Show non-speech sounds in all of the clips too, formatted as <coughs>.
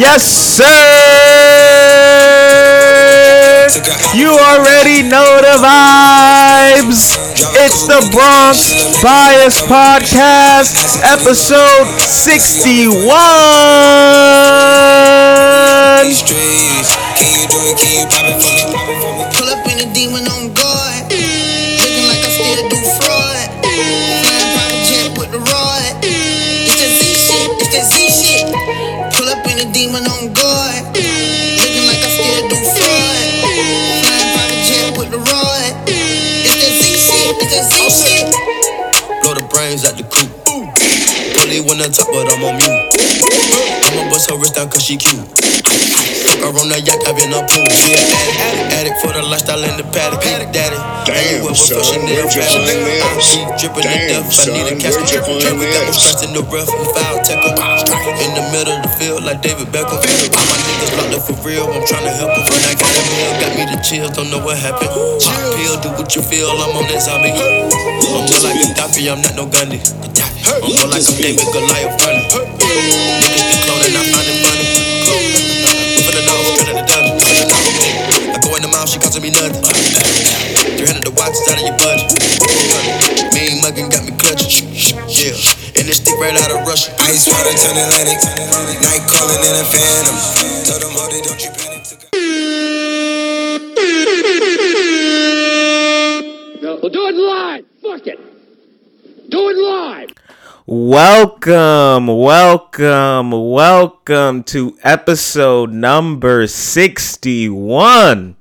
Yes, sir. You already know the vibes. It's the Bronx Bias Podcast, episode 61. Out the coop. One on top, but I'm on mute. I'ma bust her wrist down cause she cute. Fuck her on the yacht, I've been a pool. She an addict, addict for the lifestyle in the paddock. Big daddy. Damn, but son, for Chanel where'd your fabric. fun live? I dripping to Damn, death. I need a son, casket. where'd your fun we got more stress in the rough. We foul tackle. In the middle of the field like David Beckham. All my niggas locked up for real. I'm trying to help them. When I got me the chills. Don't know what happened. Pop pill, do what you feel. I'm on that zombie. I'm more like Gaddafi. I'm not no Gandhi. I'm more like I'm David Goliath running. Niggas be cloning, I find it funny. Moving the nose, straight out the dummy. I go in the mouth, she costing me nothing. 300 the watch out of your budget. Mean muggin' got me clutching. Yeah, and this stick right out of Russia. Ice water turn Atlantic. Night calling in a phantom. Told them, hold it, don't you do it live. Fuck it. Do it live. Welcome, welcome, welcome to episode number 61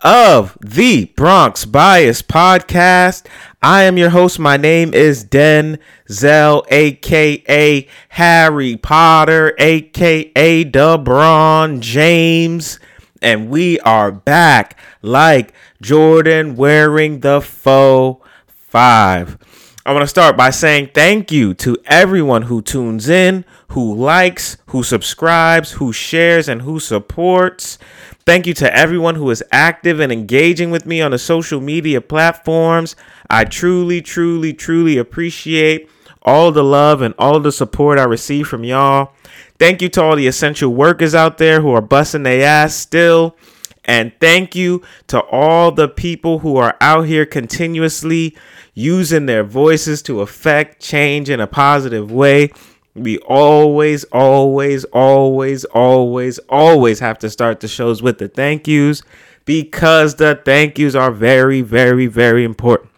of the Bronx Bias Podcast. I am your host. My name is Denzel, aka Harry Potter, aka DeBron James, and we are back like Jordan wearing the faux five. I want to start by saying thank you to everyone who tunes in, who likes, who subscribes, who shares, and who supports. Thank you to everyone who is active and engaging with me on the social media platforms. I truly, truly, truly appreciate all the love and all the support I receive from y'all. Thank you to all the essential workers out there who are busting their ass still. And thank you to all the people who are out here continuously using their voices to affect change in a positive way. We always, always, always, always, always have to start the shows with the thank yous because the thank yous are very, very, very important.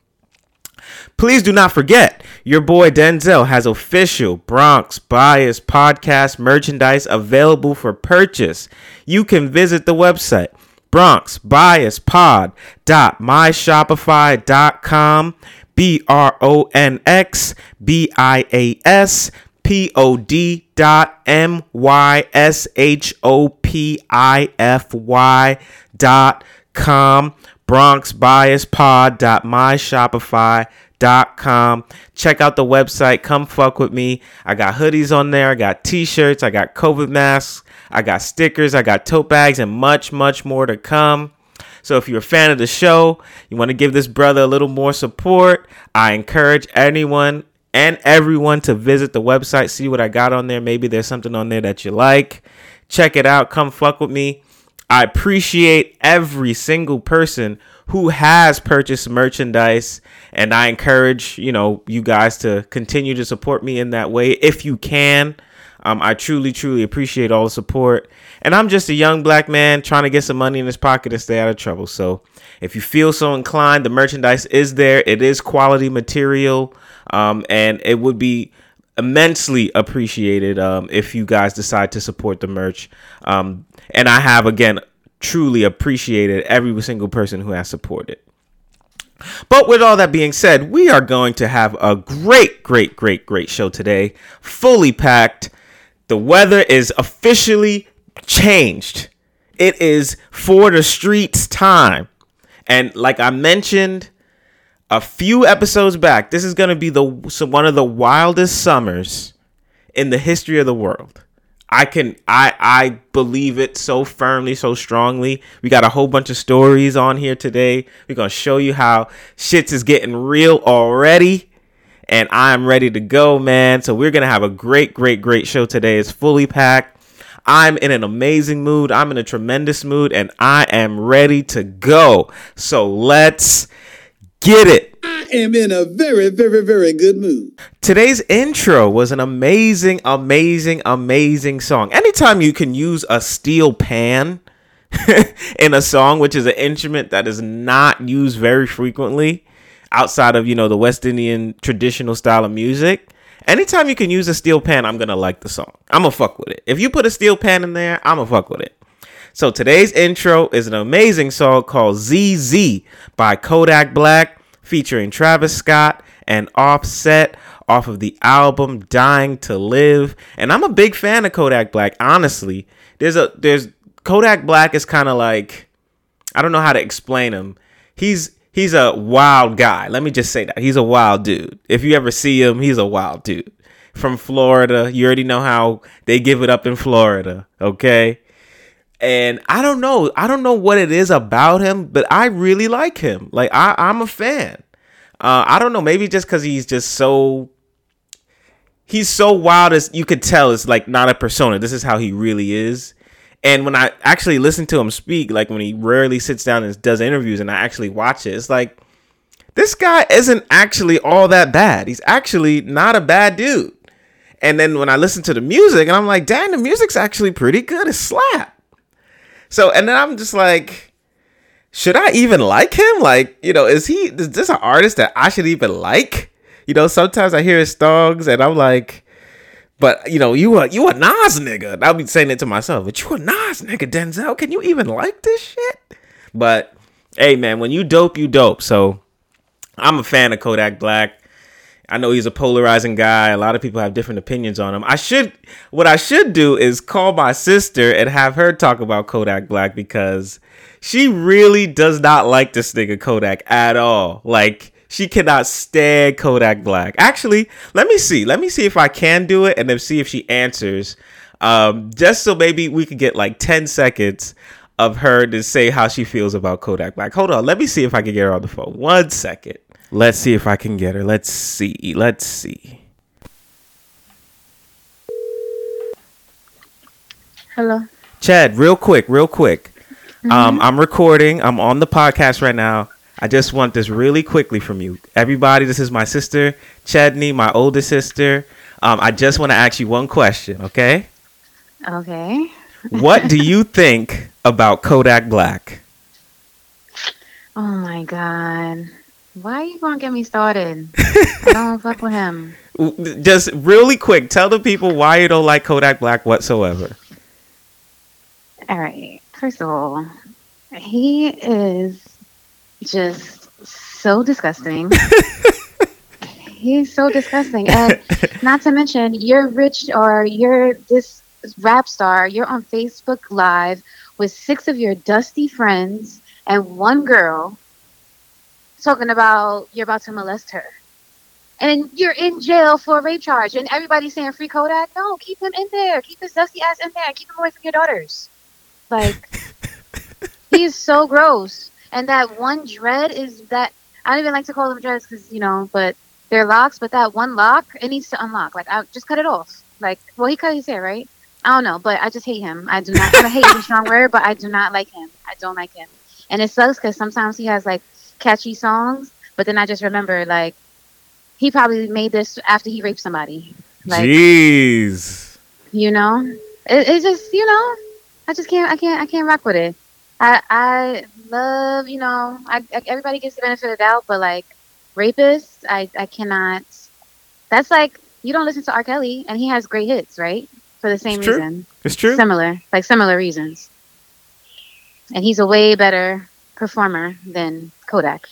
Please do not forget, your boy Denzel has official Bronx Bias podcast merchandise available for purchase. You can visit the website bronxbiaspod.myshopify.com B R O N X B I A S P O D dot M Y S H O P I F Y dot com bronxbiaspod.myshopify.com check out the website. Come fuck with me. I got hoodies on there. I got t-shirts. I got covid masks i got stickers i got tote bags and much much more to come. So if you're a fan of the show you want to give this brother a little more support i encourage anyone and everyone to visit the website see what i got on there. Maybe there's something on there that you like. Check it out come fuck with me. I appreciate every single person who has purchased merchandise and I encourage, you know, you guys to continue to support me in that way if you can. Um, I truly, truly appreciate all the support. And I'm just a young black man trying to get some money in his pocket and stay out of trouble. So if you feel so inclined, the merchandise is there. It is quality material. Um, and it would be immensely appreciated um, if you guys decide to support the merch. Um, and I have, again, truly appreciated every single person who has supported. But with all that being said, we are going to have a great, great, great, great show today. Fully packed. The weather is officially changed. It is for the streets time. And like I mentioned a few episodes back, this is going to be the one of the wildest summers in the history of the world. I can I I believe it so firmly, so strongly. We got a whole bunch of stories on here today. We're gonna show you how shits is getting real already. And I'm ready to go, man. So we're gonna have a great, great, great show today. It's fully packed. I'm in an amazing mood. I'm in a tremendous mood and I am ready to go. So let's get it. I am in a very, very, very good mood. Today's intro was an amazing, amazing, amazing song. Anytime you can use a steel pan <laughs> in a song, which is an instrument that is not used very frequently outside of, you know, the West Indian traditional style of music. Anytime you can use a steel pan, I'm gonna like the song. I'm gonna fuck with it. If you put a steel pan in there, I'm gonna fuck with it. So today's intro is an amazing song called ZEZE by Kodak Black featuring Travis Scott and Offset off of the album Dying to Live. And I'm a big fan of Kodak Black, honestly. There's a there's Kodak Black is kind of like I don't know how to explain him. He's he's a wild guy. Let me just say that. He's a wild dude. If you ever see him, he's a wild dude. From Florida. You already know how they give it up in Florida, okay? And I don't know. I don't know what it is about him, but I really like him. Like I, I'm a fan. Uh, I don't know. Maybe just because he's just so he's so wild as you could tell. It's like not a persona. This is how he really is. And when I actually listen to him speak, like when he rarely sits down and does interviews, and I actually watch it, it's like this guy isn't actually all that bad. He's actually not a bad dude. And then when I listen to the music, and I'm like, damn, the music's actually pretty good. It's slap. So, and then I'm just like, should I even like him? Like, you know, is he is this an artist that I should even like? You know, sometimes I hear his songs and I'm like, but you know, you a you a Nas nigga. I'll be saying it to myself, but you a Nas nigga, Denzel. Can you even like this shit? But hey man, when you dope, you dope. So I'm a fan of Kodak Black. I know he's a polarizing guy. A lot of people have different opinions on him. I should what I should do is call my sister and have her talk about Kodak Black because she really does not like this nigga Kodak at all. Like she cannot stand Kodak Black. Actually, let me see. Let me see if I can do it and then see if she answers. Um, just so maybe we could get like 10 seconds of her to say how she feels about Kodak Black. Hold on. Let me see if I can get her on the phone. One second. Let's see if I can get her. Let's see. Let's see. Hello. Chad, real quick, real quick. Um, I'm recording. I'm on the podcast right now. I just want this really quickly from you. Everybody, this is my sister, Chadney, my older sister. Um, I just want to ask you one question, okay? Okay. <laughs> What do you think about Kodak Black? Oh my god. Why are you gonna get me started? <laughs> I don't fuck with him. Just really quick, tell the people why you don't like Kodak Black whatsoever. All right. First of all, he is just so disgusting. <laughs> He's so disgusting, and not to mention, you're rich or you're this rap star. You're on Facebook Live with six of your dusty friends and one girl talking about you're about to molest her. And you're in jail for a rape charge, and everybody's saying free Kodak. No, keep him in there. Keep his dusty ass in there. Keep him away from your daughters. Like, <laughs> he's so gross. And that one dread is that I don't even like to call them dreads because you know, but they're locks. But that one lock, it needs to unlock. Like, I just cut it off. Like, well, he cut his hair, right? I don't know, but I just hate him. I do not. I hate is a strong word, but I do not like him. I don't like him, and it sucks because sometimes he has like catchy songs, but then I just remember like he probably made this after he raped somebody. Like, Jeez. you know, it, it's just you know, I just can't. I can't. I can't rock with it. I I love you know. I, I everybody gets the benefit of the doubt, but like rapists, I I cannot. That's like you don't listen to R. Kelly, and he has great hits, right? For the same It's reason, It's true. similar, like similar reasons. And he's a way better performer than Kodak.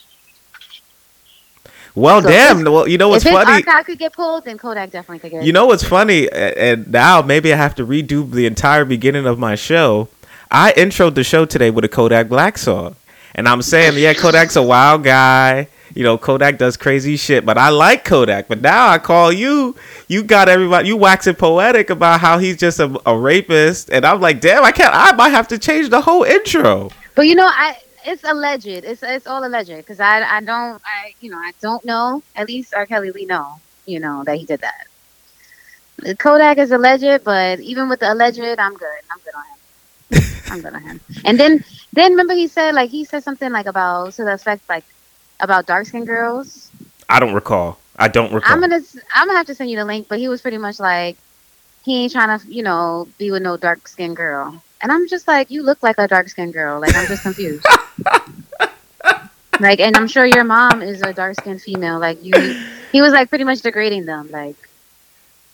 Well, So damn. Well, you know what's if funny? archive could get pulled, then Kodak definitely could get. You know what's funny? And now maybe I have to redo the entire beginning of my show. I introed the show today with a Kodak Black song. And I'm saying, yeah, Kodak's a wild guy. You know, Kodak does crazy shit, but I like Kodak. But now I call you, you got everybody, you waxing poetic about how he's just a, a rapist. And I'm like, damn, I can't, I might have to change the whole intro. But you know, I it's alleged. It's it's all alleged because I I don't I you know I don't know. At least R. Kelly we know you know that he did that. Kodak is alleged, but even with the alleged, I'm good. I'm good on him. I'm gonna him. And then, then remember he said like he said something like about to the effect like about dark skinned girls. I don't recall. I don't recall. I'm gonna s- I'm gonna have to send you the link, but he was pretty much like he ain't trying to you know be with no dark skinned girl, and I'm just like you look like a dark skinned girl, like I'm just confused. <laughs> like, and I'm sure your mom is a dark skinned female, like you. He was like pretty much degrading them, like,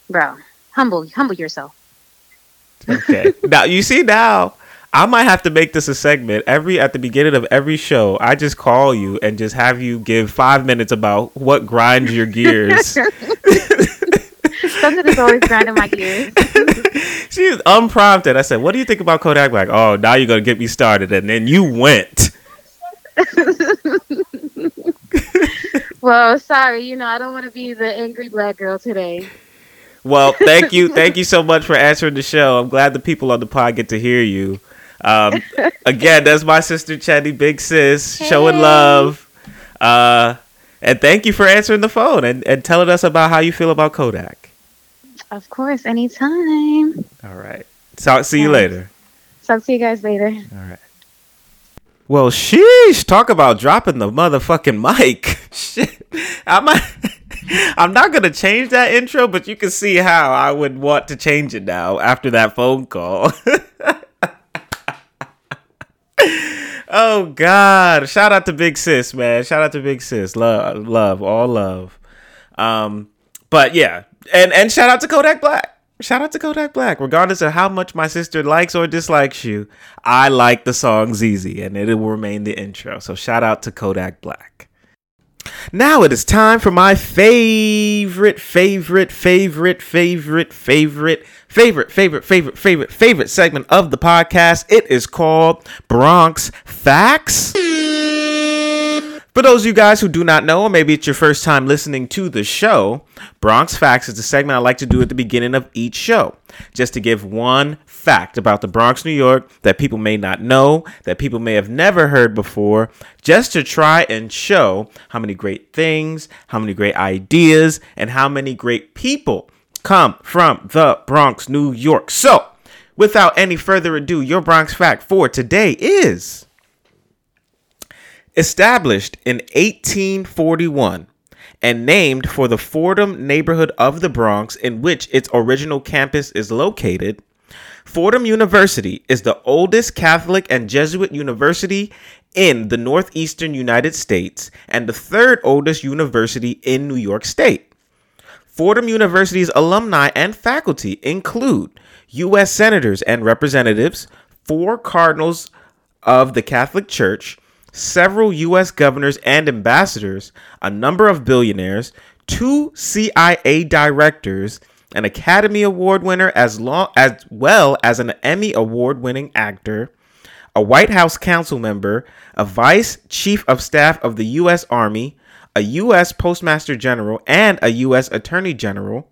bro, humble humble yourself. Okay. now you see now I might have to make this a segment every at the beginning of every show. I just call you and just have you give five minutes about what grinds your gears. <laughs> Something is always grinding my gears. <laughs> She's unprompted. I said, "What do you think about Kodak Black?" Oh, now you're gonna get me started, and then you went. <laughs> Well, sorry, you know I don't want to be the angry black girl today. Well, <laughs> thank you, thank you so much for answering the show. I'm glad the people on the pod get to hear you. Um, <laughs> again, that's my sister Chetty, big sis, showing love. Uh, and thank you for answering the phone and, and telling us about how you feel about Kodak. Of course, anytime. All right. Talk, see you later. Talk to you guys later. All right. Well, sheesh, talk about dropping the motherfucking mic. <laughs> Shit. I'm not, <laughs> I'm not to change that intro, but you can see how I would want to change it now after that phone call. <laughs> oh god. Shout out to Big Sis, man. Shout out to Big Sis. Love, love, all love. Um but yeah, and and shout out to Kodak Black. Shout out to Kodak Black. Regardless of how much my sister likes or dislikes you, I like the song ZEZE and it will remain the intro. So shout out to Kodak Black. Now it is time for my favorite, favorite, favorite, favorite, favorite, favorite, favorite, favorite, favorite, favorite segment of the podcast. It is called Bronx Facts. For those of you guys who do not know, or maybe it's your first time listening to the show, Bronx Facts is the segment I like to do at the beginning of each show, just to give one fact about the Bronx, New York that people may not know, that people may have never heard before, just to try and show how many great things, how many great ideas, and how many great people come from the Bronx, New York. So, without any further ado, your Bronx fact for today is. Established in 1841 and named for the Fordham neighborhood of the Bronx in which its original campus is located, Fordham University is the oldest Catholic and Jesuit university in the northeastern United States and the third oldest university in New York State. Fordham University's alumni and faculty include U.S. senators and representatives, four cardinals of the Catholic Church, several U.S. governors and ambassadors, a number of billionaires, two CIA directors, an Academy Award winner, as long as well as an Emmy Award-winning actor, a White House council member, a vice chief of staff of the U.S. Army, a U.S. Postmaster General, and a U.S. Attorney General,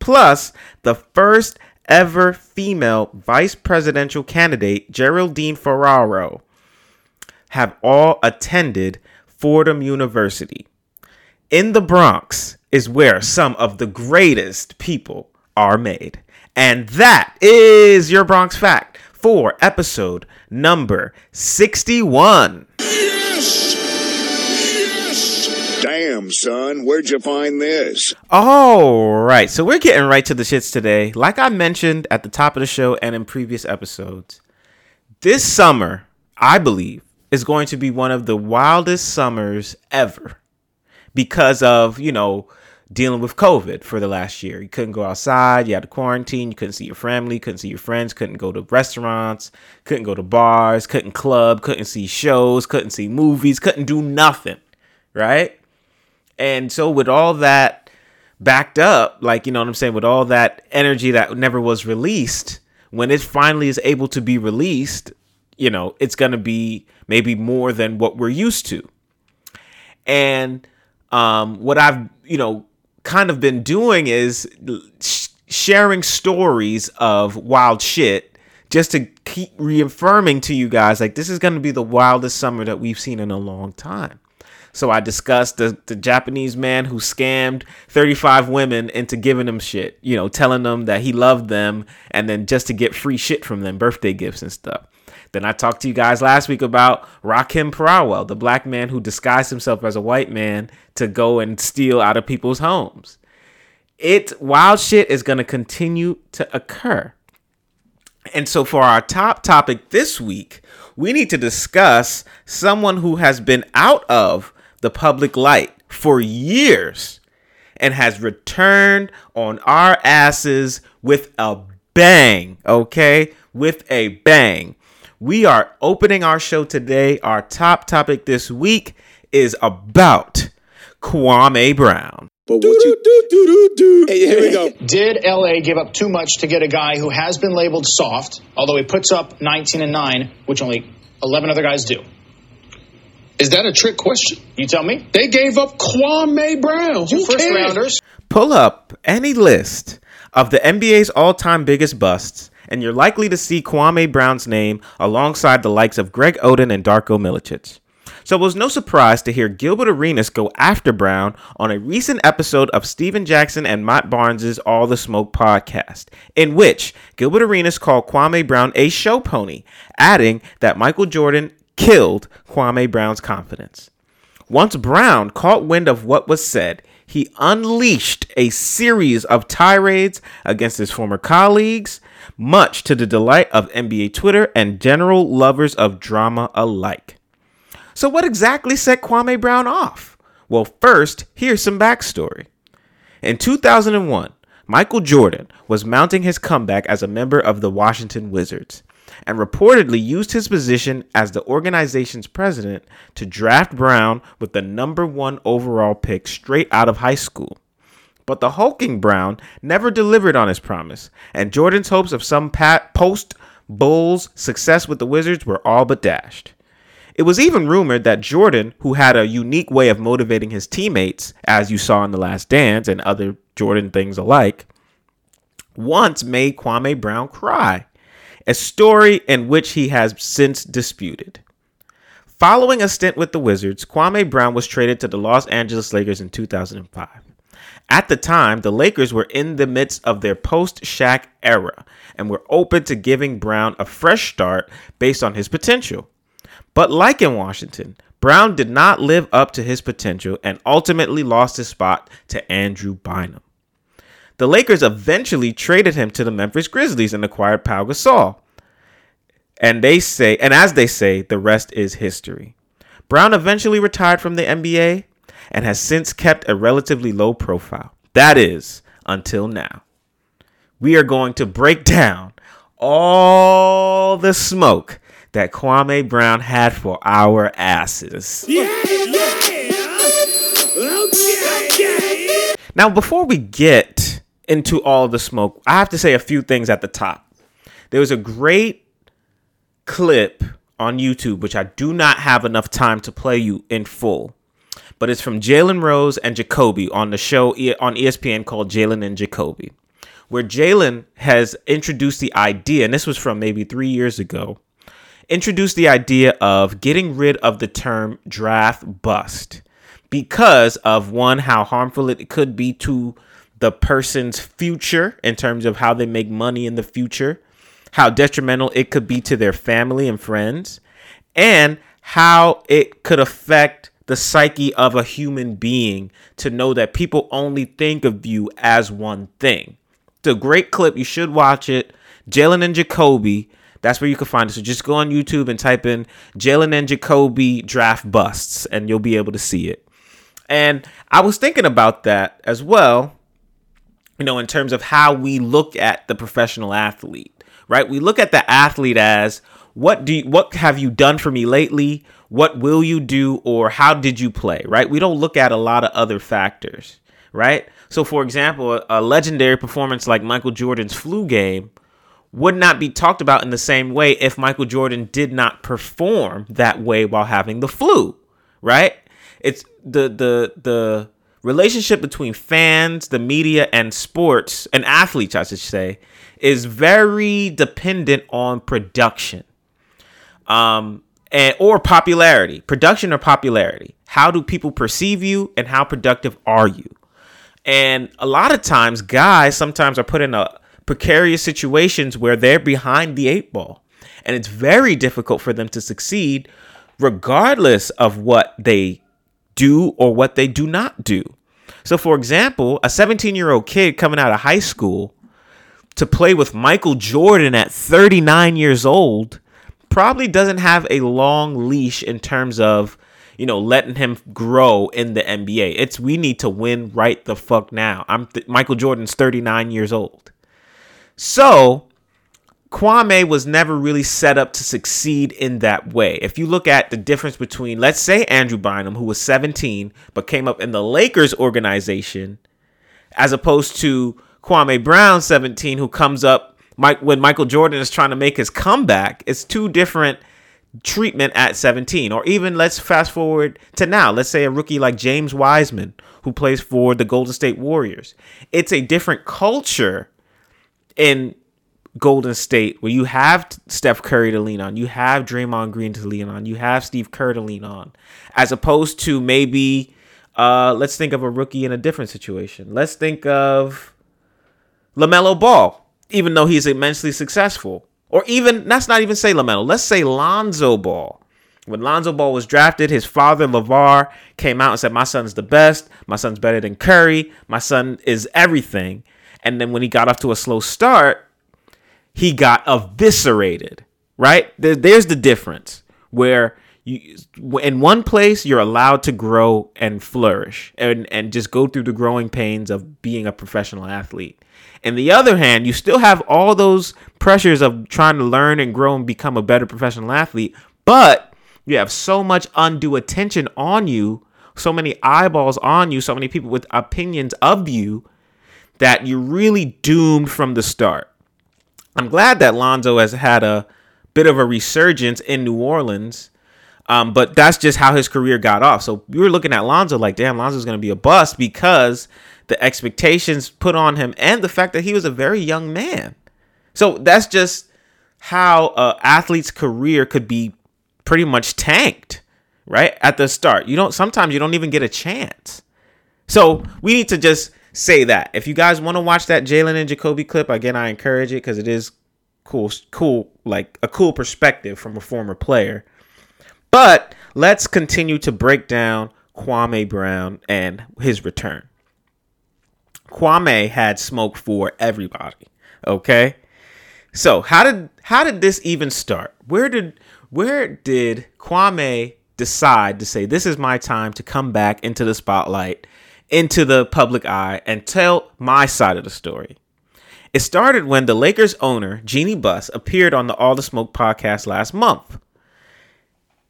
plus the first ever female vice presidential candidate, Geraldine Ferraro, have all attended Fordham University. In the Bronx is where some of the greatest people are made. And that is your Bronx Fact for episode number 61. Damn, son, where'd you find this? All right, so we're getting right to the shits today. Like I mentioned at the top of the show and in previous episodes, this summer, I believe, is going to be one of the wildest summers ever because of, you know, dealing with COVID for the last year. You couldn't go outside, you had to quarantine, you couldn't see your family, couldn't see your friends, couldn't go to restaurants, couldn't go to bars, couldn't club, couldn't see shows, couldn't see movies, couldn't do nothing, right? And so with all that backed up, like you know what I'm saying, with all that energy that never was released, when it finally is able to be released, you know, it's going to be maybe more than what we're used to. And um, what I've, you know, kind of been doing is sh- sharing stories of wild shit just to keep reaffirming to you guys like this is going to be the wildest summer that we've seen in a long time. So I discussed the, the Japanese man who scammed 35 women into giving them shit, you know, telling them that he loved them and then just to get free shit from them, birthday gifts and stuff. Then I talked to you guys last week about Rakim Parawell, the black man who disguised himself as a white man to go and steal out of people's homes. It wild shit is going to continue to occur. And so for our top topic this week, we need to discuss someone who has been out of the public light for years and has returned on our asses with a bang, okay? With a bang. We are opening our show today. Our top topic this week is about Kwame Brown. But what you do do do do? Hey, here we go. <laughs> Did LA give up too much to get a guy who has been labeled soft, although he puts up 19 and 9, which only 11 other guys do? Is that a trick question? You tell me. They gave up Kwame Brown. Two Who cares? rounders. Pull up any list of the NBA's all time biggest busts, and you're likely to see Kwame Brown's name alongside the likes of Greg Oden and Darko Milicic. So it was no surprise to hear Gilbert Arenas go after Brown on a recent episode of Stephen Jackson and Matt Barnes' All the Smoke podcast, in which Gilbert Arenas called Kwame Brown a show pony, adding that Michael Jordan killed Kwame Brown's confidence. Once Brown caught wind of what was said, he unleashed a series of tirades against his former colleagues, much to the delight of NBA Twitter and general lovers of drama alike. So, what exactly set Kwame Brown off? Well, first, here's some backstory. In 2001, Michael Jordan was mounting his comeback as a member of the Washington Wizards and reportedly used his position as the organization's president to draft Brown with the number one overall pick straight out of high school. But the hulking Brown never delivered on his promise, and Jordan's hopes of some post Bulls success with the Wizards were all but dashed. It was even rumored that Jordan, who had a unique way of motivating his teammates, as you saw in The Last Dance and other Jordan things alike, once made Kwame Brown cry, a story in which he has since disputed. Following a stint with the Wizards, Kwame Brown was traded to the Los Angeles Lakers in 2005. At the time, the Lakers were in the midst of their post Shaq era and were open to giving Brown a fresh start based on his potential. But like in Washington, Brown did not live up to his potential and ultimately lost his spot to Andrew Bynum. The Lakers eventually traded him to the Memphis Grizzlies and acquired Pau Gasol. And they say, and as they say, the rest is history. Brown eventually retired from the NBA and has since kept a relatively low profile. That is, until now. We are going to break down all the smoke that Kwame Brown had for our asses. Yeah, yeah. Okay, yeah. Now, before we get into all the smoke, I have to say a few things at the top. There was a great clip on YouTube, which I do not have enough time to play you in full, but it's from Jalen Rose and Jacoby on the show on ESPN called Jalen and Jacoby, where Jalen has introduced the idea, and this was from maybe three years ago, introduced the idea of getting rid of the term draft bust because of one, how harmful it could be to the person's future in terms of how they make money in the future, how detrimental it could be to their family and friends, and how it could affect the psyche of a human being to know that people only think of you as one thing. It's a great clip. You should watch it. Jalen and Jacoby. That's where you can find it. So just go on YouTube and type in Jalen and Jacoby draft busts, and you'll be able to see it. And I was thinking about that as well, you know, in terms of how we look at the professional athlete, right? We look at the athlete as what do you, what have you done for me lately? What will you do or how did you play, right? We don't look at a lot of other factors, right? So for example, a, legendary performance like Michael Jordan's flu game would not be talked about in the same way if Michael Jordan did not perform that way while having the flu, right? It's the the the relationship between fans, the media, and sports and athletes, I should say, is very dependent on production. Um, and or popularity, production or popularity. How do people perceive you and how productive are you? And a lot of times guys sometimes are put in a precarious situations where they're behind the eight ball. And it's very difficult for them to succeed regardless of what they do or what they do not do. So for example, a 17-year-old kid coming out of high school to play with Michael Jordan at 39 years old probably doesn't have a long leash in terms of you know letting him grow in the NBA. It's we need to win right the fuck now. I'm th- Michael Jordan's 39 years old. So, Kwame was never really set up to succeed in that way. If you look at the difference between let's say Andrew Bynum who was 17 but came up in the Lakers organization as opposed to Kwame Brown 17 who comes up Mike when Michael Jordan is trying to make his comeback, it's two different treatment at 17. Or even let's fast forward to now. Let's say a rookie like James Wiseman who plays for the Golden State Warriors. It's a different culture in Golden State where you have Steph Curry to lean on, you have Draymond Green to lean on, you have Steve Kerr to lean on, as opposed to maybe uh, let's think of a rookie in a different situation. Let's think of LaMelo Ball even though he's immensely successful. Or even, let's not even say LaMelo, let's say Lonzo Ball. When Lonzo Ball was drafted, his father, LaVar, came out and said, My son's the best. My son's better than Curry. My son is everything. And then when he got off to a slow start, he got eviscerated, right? There, there's the difference where you, in one place you're allowed to grow and flourish and, and just go through the growing pains of being a professional athlete. And the other hand, you still have all those pressures of trying to learn and grow and become a better professional athlete, but you have so much undue attention on you, so many eyeballs on you, so many people with opinions of you that you're really doomed from the start. I'm glad that Lonzo has had a bit of a resurgence in New Orleans. Um, but that's just how his career got off. So we were looking at Lonzo like, damn, Lonzo's going to be a bust because the expectations put on him, and the fact that he was a very young man. So that's just how an athlete's career could be pretty much tanked, right? At the start. You don't sometimes you don't even get a chance. So we need to just say that. If you guys want to watch that Jalen and Jacoby clip, again, I encourage it because it is cool, cool, like a cool perspective from a former player. But let's continue to break down Kwame Brown and his return. Kwame had smoke for everybody. Okay. So how did how did this even start? Where did where did Kwame decide to say this is my time to come back into the spotlight, into the public eye, and tell my side of the story? It started when the Lakers owner, Jeanie Buss, appeared on the All the Smoke podcast last month.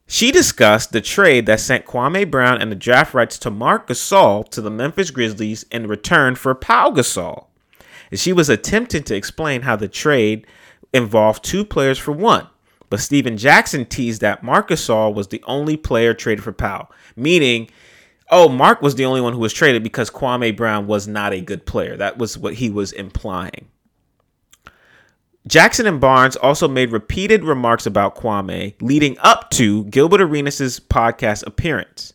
She discussed the trade that sent Kwame Brown and the draft rights to Marc Gasol to the Memphis Grizzlies in return for Pau Gasol. She was attempting to explain how the trade involved two players for one, but Stephen Jackson teased that Marc Gasol was the only player traded for Pau, meaning, oh, Marc was the only one who was traded because Kwame Brown was not a good player. That was what he was implying. Jackson and Barnes also made repeated remarks about Kwame leading up to Gilbert Arenas' podcast appearance.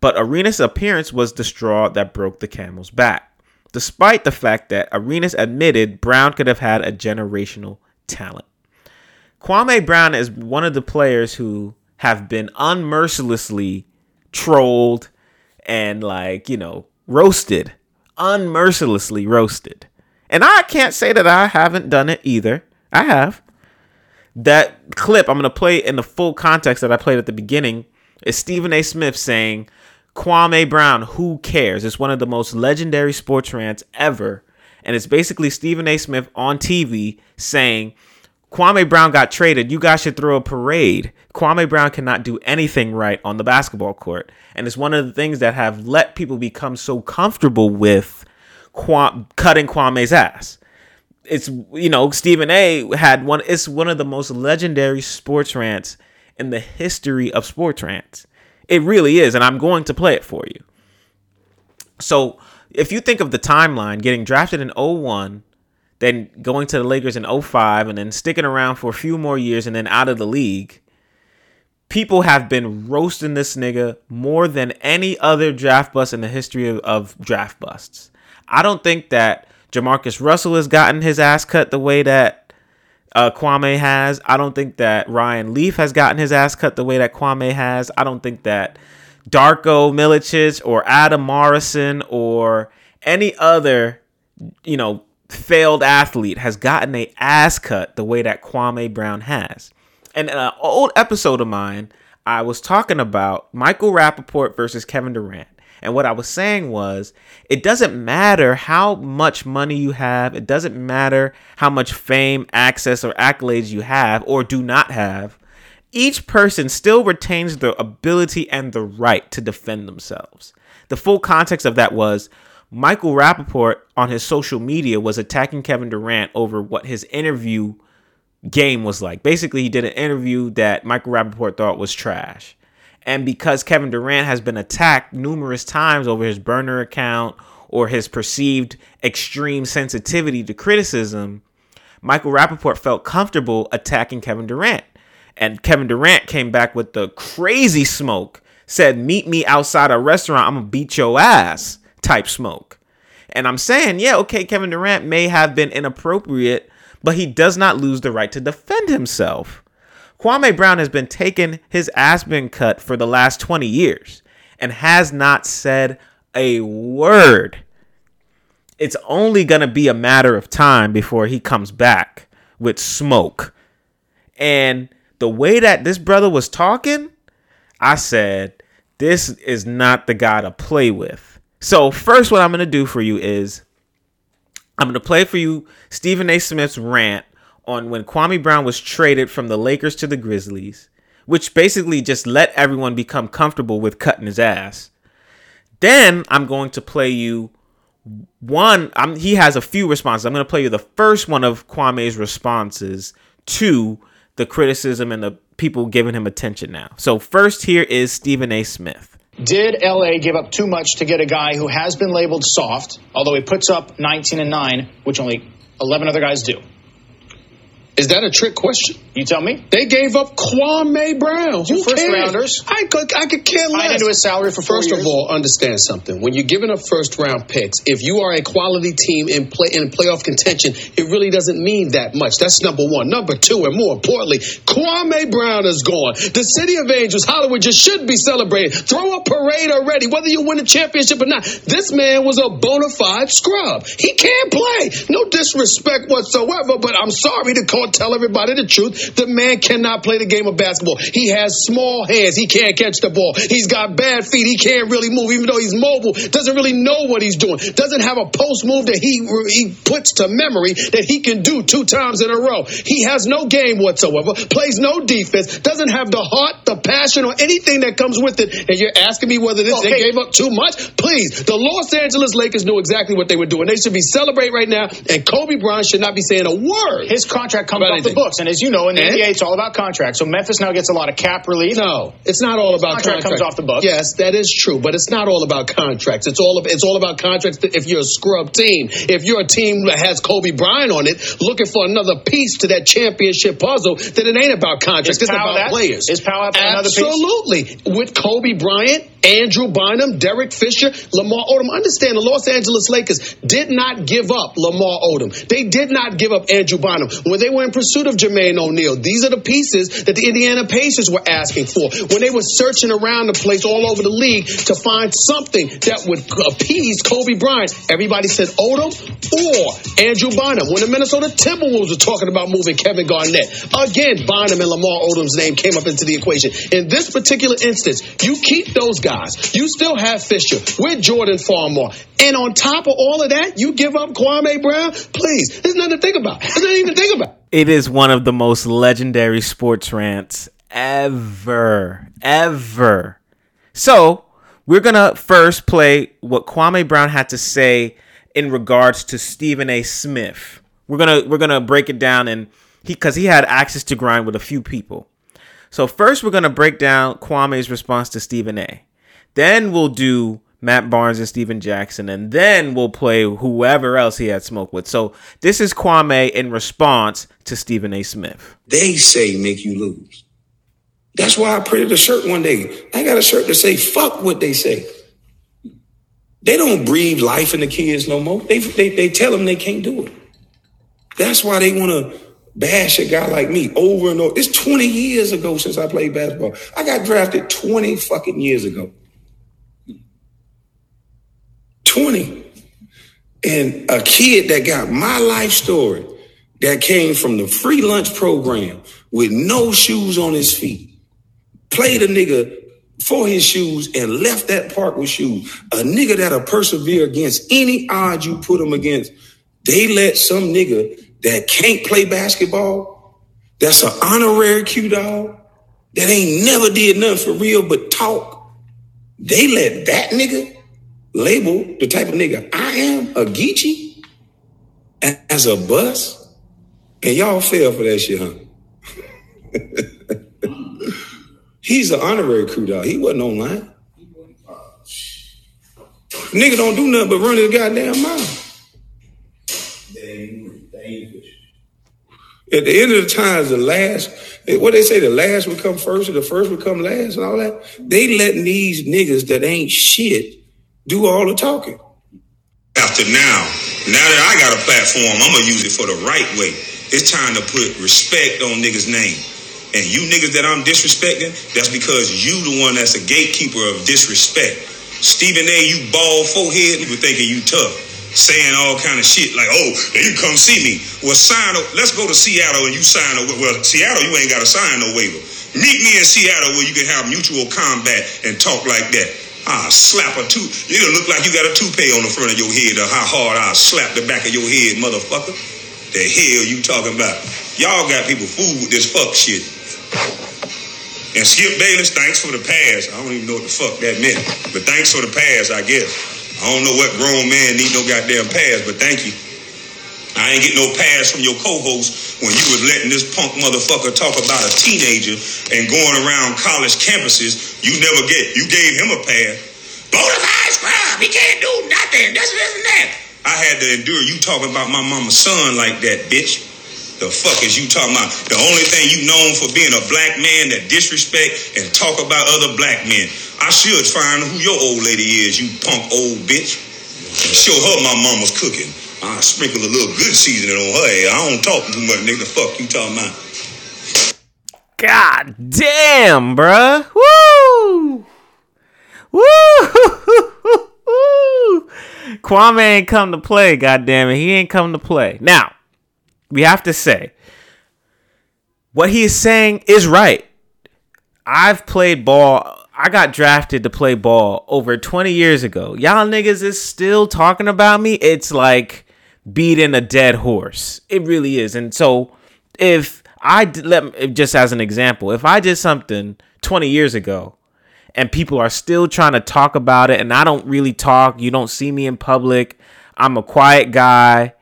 But Arenas' appearance was the straw that broke the camel's back, despite the fact that Arenas admitted Brown could have had a generational talent. Kwame Brown is one of the players who have been unmercilessly trolled and, like, you know, roasted, unmercilessly roasted. And I can't say that I haven't done it either. I have. That clip I'm going to play in the full context that I played at the beginning is Stephen A. Smith saying, Kwame Brown, who cares? It's one of the most legendary sports rants ever. And it's basically Stephen A. Smith on TV saying, Kwame Brown got traded. You guys should throw a parade. Kwame Brown cannot do anything right on the basketball court. And it's one of the things that have let people become so comfortable with cutting Kwame's ass. It's you know Stephen A. had one. It's one of the most legendary sports rants in the history of sports rants. It really is, and I'm going to play it for you. So if you think of the timeline, getting drafted in 01, then going to the Lakers in 05, and then sticking around for a few more years, and then out of the league. people have been roasting this nigga more than any other draft bust in the history of, of draft busts. I don't think that JaMarcus Russell has gotten his ass cut the way that uh, Kwame has. I don't think that Ryan Leaf has gotten his ass cut the way that Kwame has. I don't think that Darko Milicic or Adam Morrison or any other, you know, failed athlete has gotten a ass cut the way that Kwame Brown has. And in an old episode of mine, I was talking about Michael Rapaport versus Kevin Durant. And what I was saying was, it doesn't matter how much money you have, it doesn't matter how much fame, access, or accolades you have or do not have. Each person still retains the ability and the right to defend themselves. The full context of that was Michael Rapaport on his social media was attacking Kevin Durant over what his interview game was like. Basically, he did an interview that Michael Rapaport thought was trash. And because Kevin Durant has been attacked numerous times over his burner account or his perceived extreme sensitivity to criticism, Michael Rapaport felt comfortable attacking Kevin Durant. And Kevin Durant came back with the crazy smoke, said, Meet me outside a restaurant, I'm gonna beat your ass type smoke. And I'm saying, yeah, okay, Kevin Durant may have been inappropriate, but he does not lose the right to defend himself. Kwame Brown has been taking his ass been cut for the last 20 years and has not said a word. It's only going to be a matter of time before he comes back with smoke. And the way that this brother was talking, I said, this is not the guy to play with. So, first, what I'm going to do for you is I'm going to play for you Stephen A. Smith's rant on when Kwame Brown was traded from the Lakers to the Grizzlies, which basically just let everyone become comfortable with cutting his ass. Then I'm going to play you one. I'm, he has a few responses. I'm going to play you the first one of Kwame's responses to the criticism and the people giving him attention now. So, first, here is Stephen A. Smith. Did LA give up too much to get a guy who has been labeled soft, although he puts up 19 and 9, which only 11 other guys do? Is that a trick question? You tell me. They gave up Kwame Brown. Two Who first cares? rounders. I could, I could care less. into his salary for first years. of all, understand something. When you're giving up first round picks, if you are a quality team in play in playoff contention, it really doesn't mean that much. That's number one. Number two, and more importantly, Kwame Brown is gone. The city of angels, Hollywood, just should be celebrating. Throw a parade already, whether you win a championship or not. This man was a bona fide scrub. He can't play. No disrespect whatsoever, but I'm sorry to call, tell everybody the truth. The man cannot play the game of basketball. He has small hands. He can't catch the ball. He's got bad feet. He can't really move, even though he's mobile. Doesn't really know what he's doing. Doesn't have a post move that he he puts to memory that he can do two times in a row. He has no game whatsoever. Plays no defense. Doesn't have the heart, the passion, or anything that comes with it. And you're asking me whether this they gave up too much? Please, the Los Angeles Lakers knew exactly what they were doing. They should be celebrating right now. And Kobe Bryant should not be saying a word. His contract comes off the books, and as you know, in the eh? And? NBA, it's all about contracts. So Memphis now gets a lot of cap relief. No, it's not all about contract contracts. comes off the books. Yes, that is true, but it's not all about contracts. It's all of, it's all about contracts. If you're a scrub team, if you're a team that has Kobe Bryant on it, looking for another piece to that championship puzzle, then it ain't about contracts. Is it's about that? players. Is Powell for another piece? Absolutely. With Kobe Bryant, Andrew Bynum, Derek Fisher, Lamar Odom. Understand the Los Angeles Lakers did not give up Lamar Odom. They did not give up Andrew Bynum. When they were in pursuit of Jermaine O'Neal, these are the pieces that the Indiana Pacers were asking for. When they were searching around the place all over the league to find something that would appease Kobe Bryant, everybody said Odom or Andrew Bynum. When the Minnesota Timberwolves were talking about moving Kevin Garnett, again, Bynum and Lamar Odom's name came up into the equation. In this particular instance, you keep those guys. You still have Fisher with Jordan Farmar. And on top of all of that, you give up Kwame Brown? Please, there's nothing to think about. There's nothing to think about. It is one of the most legendary sports rants ever, ever. So, we're going to first play what Kwame Brown had to say in regards to Stephen A. Smith. We're going to we're going to break it down and he cuz he had access to grind with a few people. So, first we're going to break down Kwame's response to Stephen A. Then we'll do Matt Barnes and Stephen Jackson, and then we'll play whoever else he had smoke with. So this is Kwame in response to Stephen A. Smith. They say make you lose. That's why I printed a shirt one day. I got a shirt to say, fuck what they say. They don't breathe life in the kids no more. They, they, they tell them they can't do it. That's why they want to bash a guy like me over and over. It's 20 years ago since I played basketball. I got drafted 20 fucking years ago. 20. And a kid that got my life story that came from the free lunch program with no shoes on his feet, played a nigga for his shoes and left that park with shoes. A nigga that'll persevere against any odds you put him against. They let some nigga that can't play basketball, that's an honorary Q dog, that ain't never did nothing for real but talk. They let that nigga label the type of nigga I am, a Geechee, as a bus. And y'all fell for that shit, huh? <laughs> He's an honorary crew dog. He wasn't online. Nigga don't do nothing but run his goddamn mouth. At the end of the times, the last, what they say, the last would come first or the first would come last and all that. They letting these niggas that ain't shit do all the talking. After now, now that I got a platform, I'm gonna use it for the right way. It's time to put respect on niggas' name. And you niggas that I'm disrespecting, that's because you the one that's a gatekeeper of disrespect. Stephen A, you bald forehead, people thinking you tough. Saying all kind of shit like, oh, you come see me. Well, sign a, let's go to Seattle and you sign a, well, Seattle, you ain't got to sign no waiver. Meet me in Seattle where you can have mutual combat and talk like that. Ah, slap a two. It'll look like you got a toupee on the front of your head or how hard I'll slap the back of your head, motherfucker. The hell you talking about? Y'all got people fooled with this fuck shit. And Skip Bayless, thanks for the pass. I don't even know what the fuck that meant. But thanks for the pass, I guess. I don't know what grown man need no goddamn pass, but thank you. I ain't get no pass from your co-host when you was letting this punk motherfucker talk about a teenager and going around college campuses. You never get, you gave him a pass. Bonafide scrub, he can't do nothing. This, this, and that. I had to endure you talking about my mama's son like that, bitch. The fuck is you talking about? The only thing you known for being a black man that disrespect and talk about other black men. I should find who your old lady is, you punk old bitch. Show her my mama's cooking. I sprinkle a little good seasoning on her. I don't talk too much, nigga. The fuck you talking about? God damn, bruh. Woo! Woo! <laughs> Kwame ain't come to play, God damn it. He ain't come to play. Now, we have to say, what he is saying is right. I've played ball. I got drafted to play ball over 20 years ago. Y'all niggas is still talking about me. It's like beating a dead horse. It really is. And so, if I let just as an example, if I did something 20 years ago and people are still trying to talk about it and I don't really talk, you don't see me in public, I'm a quiet guy,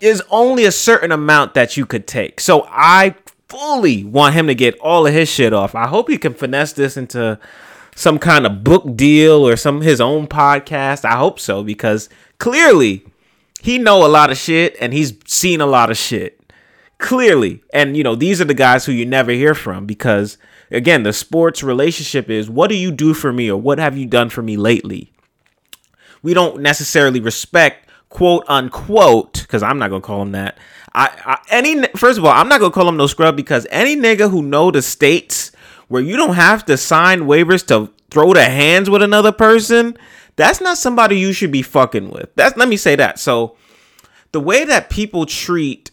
there's only a certain amount that you could take. So I fully want him to get all of his shit off. I hope he can finesse this into some kind of book deal or some his own podcast. I hope so because clearly he know a lot of shit and he's seen a lot of shit. Clearly. And you know, these are the guys who you never hear from because again, the sports relationship is what do you do for me or what have you done for me lately? We don't necessarily respect quote unquote because I'm not gonna call him that. I, I any first of all, I'm not gonna call him no scrub because any nigga who know the states where you don't have to sign waivers to throw the hands with another person, that's not somebody you should be fucking with. That's let me say that. So the way that people treat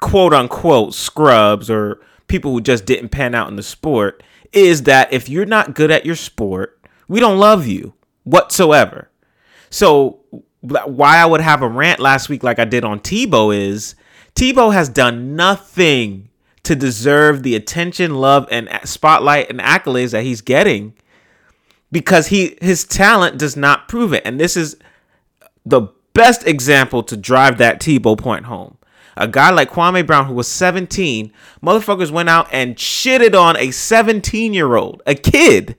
quote unquote scrubs or people who just didn't pan out in the sport is that if you're not good at your sport, we don't love you whatsoever. So why I would have a rant last week like I did on Tebow is Tebow has done nothing to deserve the attention, love, and spotlight and accolades that he's getting because he his talent does not prove it. And this is the best example to drive that Tebow point home. A guy like Kwame Brown, who was 17, motherfuckers went out and shitted on a 17 year old, a kid,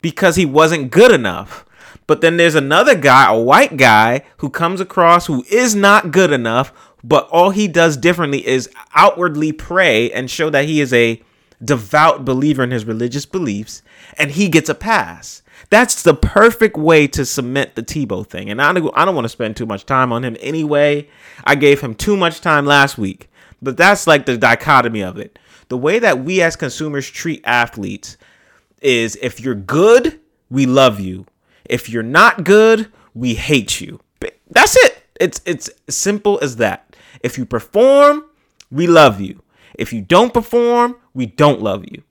because he wasn't good enough. But then there's another guy, a white guy, who comes across who is not good enough, but all he does differently is outwardly pray and show that he is a devout believer in his religious beliefs, and he gets a pass. That's the perfect way to cement the Tebow thing. And I don't, I don't want to spend too much time on him anyway. I gave him too much time last week. But that's like the dichotomy of it. The way that we as consumers treat athletes is if you're good, we love you. If you're not good, we hate you. That's it. It's it's simple as that. If you perform, we love you. If you don't perform, we don't love you.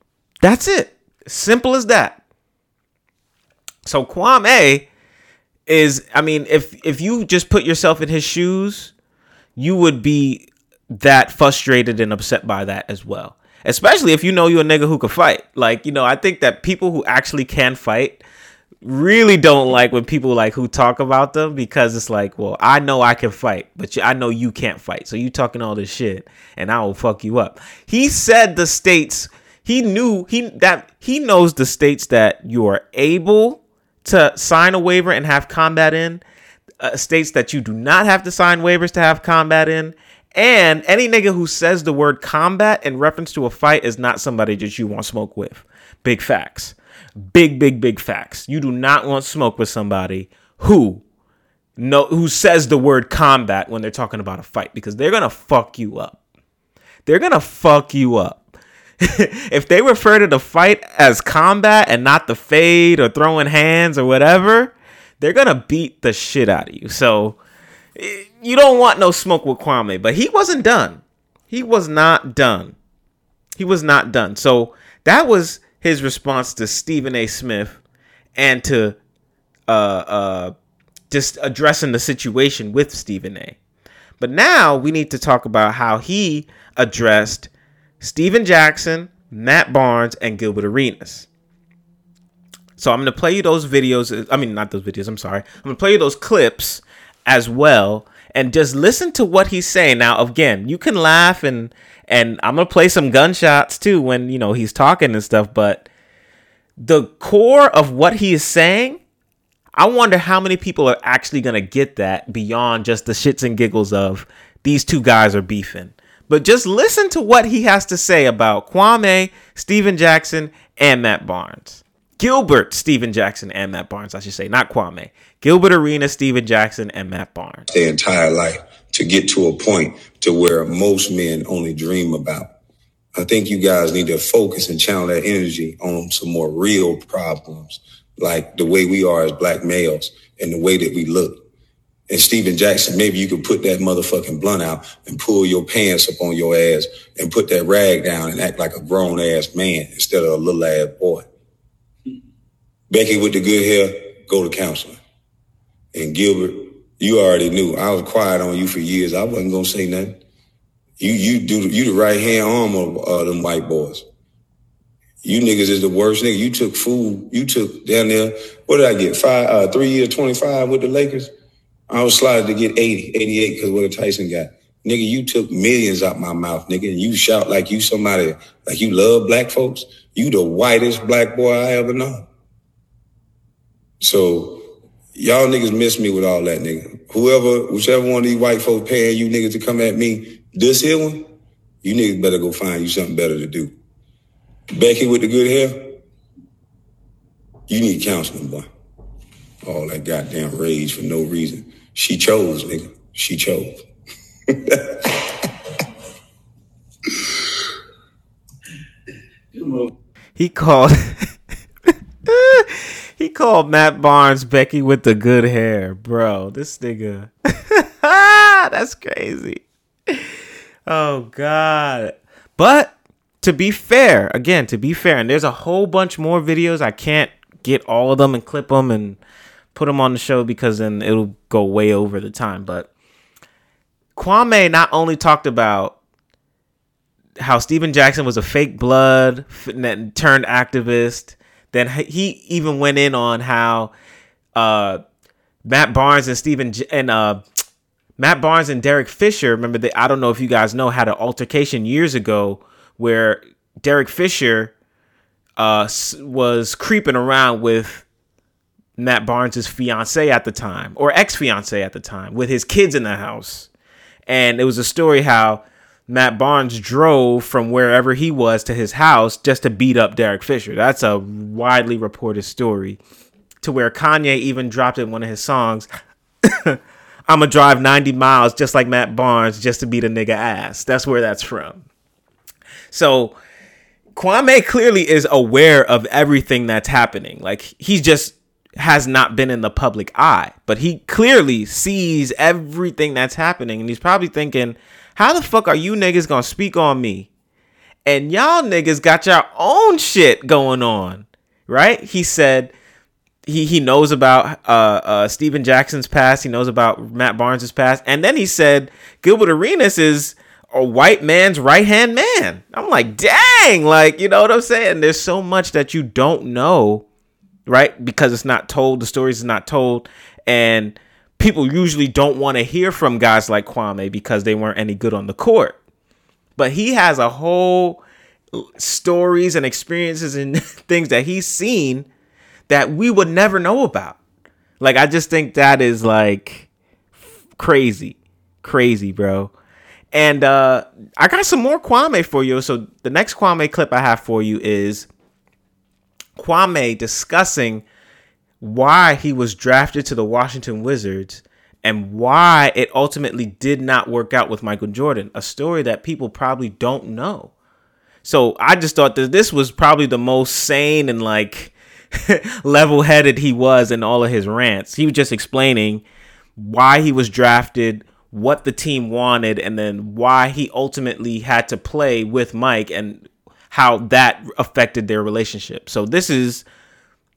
That's it. Simple as that. So Kwame is I mean, if if you just put yourself in his shoes, you would be that frustrated and upset by that as well. Especially if you know you're a nigga who can fight. Like, you know, I think that people who actually can fight really don't like when people like who talk about them because it's like, well, I know I can fight, but I know you can't fight. So you talking all this shit and I will fuck you up. He said the states he knew he that he knows the states that you are able to sign a waiver and have combat in, uh, states that you do not have to sign waivers to have combat in, and any nigga who says the word combat in reference to a fight is not somebody that you want smoke with. Big facts. Big, big, big facts. You do not want smoke with somebody who no who says the word combat when they're talking about a fight because they're gonna fuck you up. They're gonna fuck you up. <laughs> if they refer to the fight as combat and not the fade or throwing hands or whatever, they're gonna beat the shit out of you. So you don't want no smoke with Kwame, but he wasn't done. He was not done. He was not done. So that was his response to Stephen A. Smith and to uh, uh, just addressing the situation with Stephen A. But now we need to talk about how he addressed Stephen Jackson, Matt Barnes, and Gilbert Arenas. So I'm going to play you those videos. I mean, not those videos. I'm sorry. I'm going to play you those clips as well and just listen to what he's saying. Now, again, you can laugh and and I'm gonna play some gunshots too when you know he's talking and stuff, but the core of what he is saying, I wonder how many people are actually gonna get that beyond just the shits and giggles of these two guys are beefing. But just listen to what he has to say about Kwame, Stephen Jackson, and Matt Barnes. Gilbert, Stephen Jackson, and Matt Barnes, I should say, not Kwame. Gilbert Arena, Stephen Jackson, and Matt Barnes. Their entire life to get to a point to where most men only dream about. I think you guys need to focus and channel that energy on some more real problems, like the way we are as black males and the way that we look. And Stephen Jackson, maybe you could put that motherfucking blunt out and pull your pants up on your ass and put that rag down and act like a grown ass man instead of a little ass boy. Becky with the good hair, go to counseling. And Gilbert, you already knew. I was quiet on you for years. I wasn't gonna say nothing. You you do you the right hand arm of uh, them white boys. You niggas is the worst nigga. You took food. You took down there. What did I get? Five, uh, three years, twenty five with the Lakers. I was slotted to get 80, 88 because what a Tyson got. Nigga, you took millions out my mouth, nigga, and you shout like you somebody, like you love black folks. You the whitest black boy I ever know. So y'all niggas miss me with all that, nigga. Whoever, whichever one of these white folks paying you niggas to come at me, this here one, you niggas better go find you something better to do. Becky with the good hair, you need counseling, boy. All that goddamn rage for no reason. She chose, nigga. She chose. <laughs> he called <laughs> he called Matt Barnes Becky with the good hair, bro. This nigga, <laughs> that's crazy. Oh god. But to be fair, again, to be fair, and there's a whole bunch more videos. I can't get all of them and clip them and put them on the show because then it'll go way over the time. But Kwame not only talked about how Stephen Jackson was a fake blood turned activist, then he even went in on how uh, Matt Barnes and Stephen J- and uh, Matt Barnes and Derek Fisher. Remember that? I don't know if you guys know had an altercation years ago where Derek Fisher uh, was creeping around with Matt Barnes's fiance at the time or ex fiance at the time with his kids in the house. And it was a story how Matt Barnes drove from wherever he was to his house just to beat up Derek Fisher. That's a widely reported story. To where Kanye even dropped in one of his songs, <coughs> I'm gonna drive 90 miles just like Matt Barnes just to beat a nigga ass. That's where that's from. So Kwame clearly is aware of everything that's happening. Like he just has not been in the public eye, but he clearly sees everything that's happening and he's probably thinking, "How the fuck are you niggas to speak on me?" And y'all niggas got your own shit going on, right? He said he he knows about uh uh Stephen Jackson's past, he knows about Matt Barnes's past, and then he said Gilbert Arenas is a white man's right hand man. I'm like, dang, like, you know what I'm saying? There's so much that you don't know, right? Because it's not told, the stories not told. And people usually don't want to hear from guys like Kwame because they weren't any good on the court. But he has a whole stories and experiences and <laughs> things that he's seen that we would never know about. Like I just think that is like crazy. Crazy, bro. And uh, I got some more Kwame for you. So the next Kwame clip I have for you is Kwame discussing why he was drafted to the Washington Wizards and why it ultimately did not work out with Michael Jordan, a story that people probably don't know. So I just thought that this was probably the most sane and like <laughs> level headed he was in all of his rants. He was just explaining why he was drafted, what the team wanted, and then why he ultimately had to play with Mike and how that affected their relationship. So this is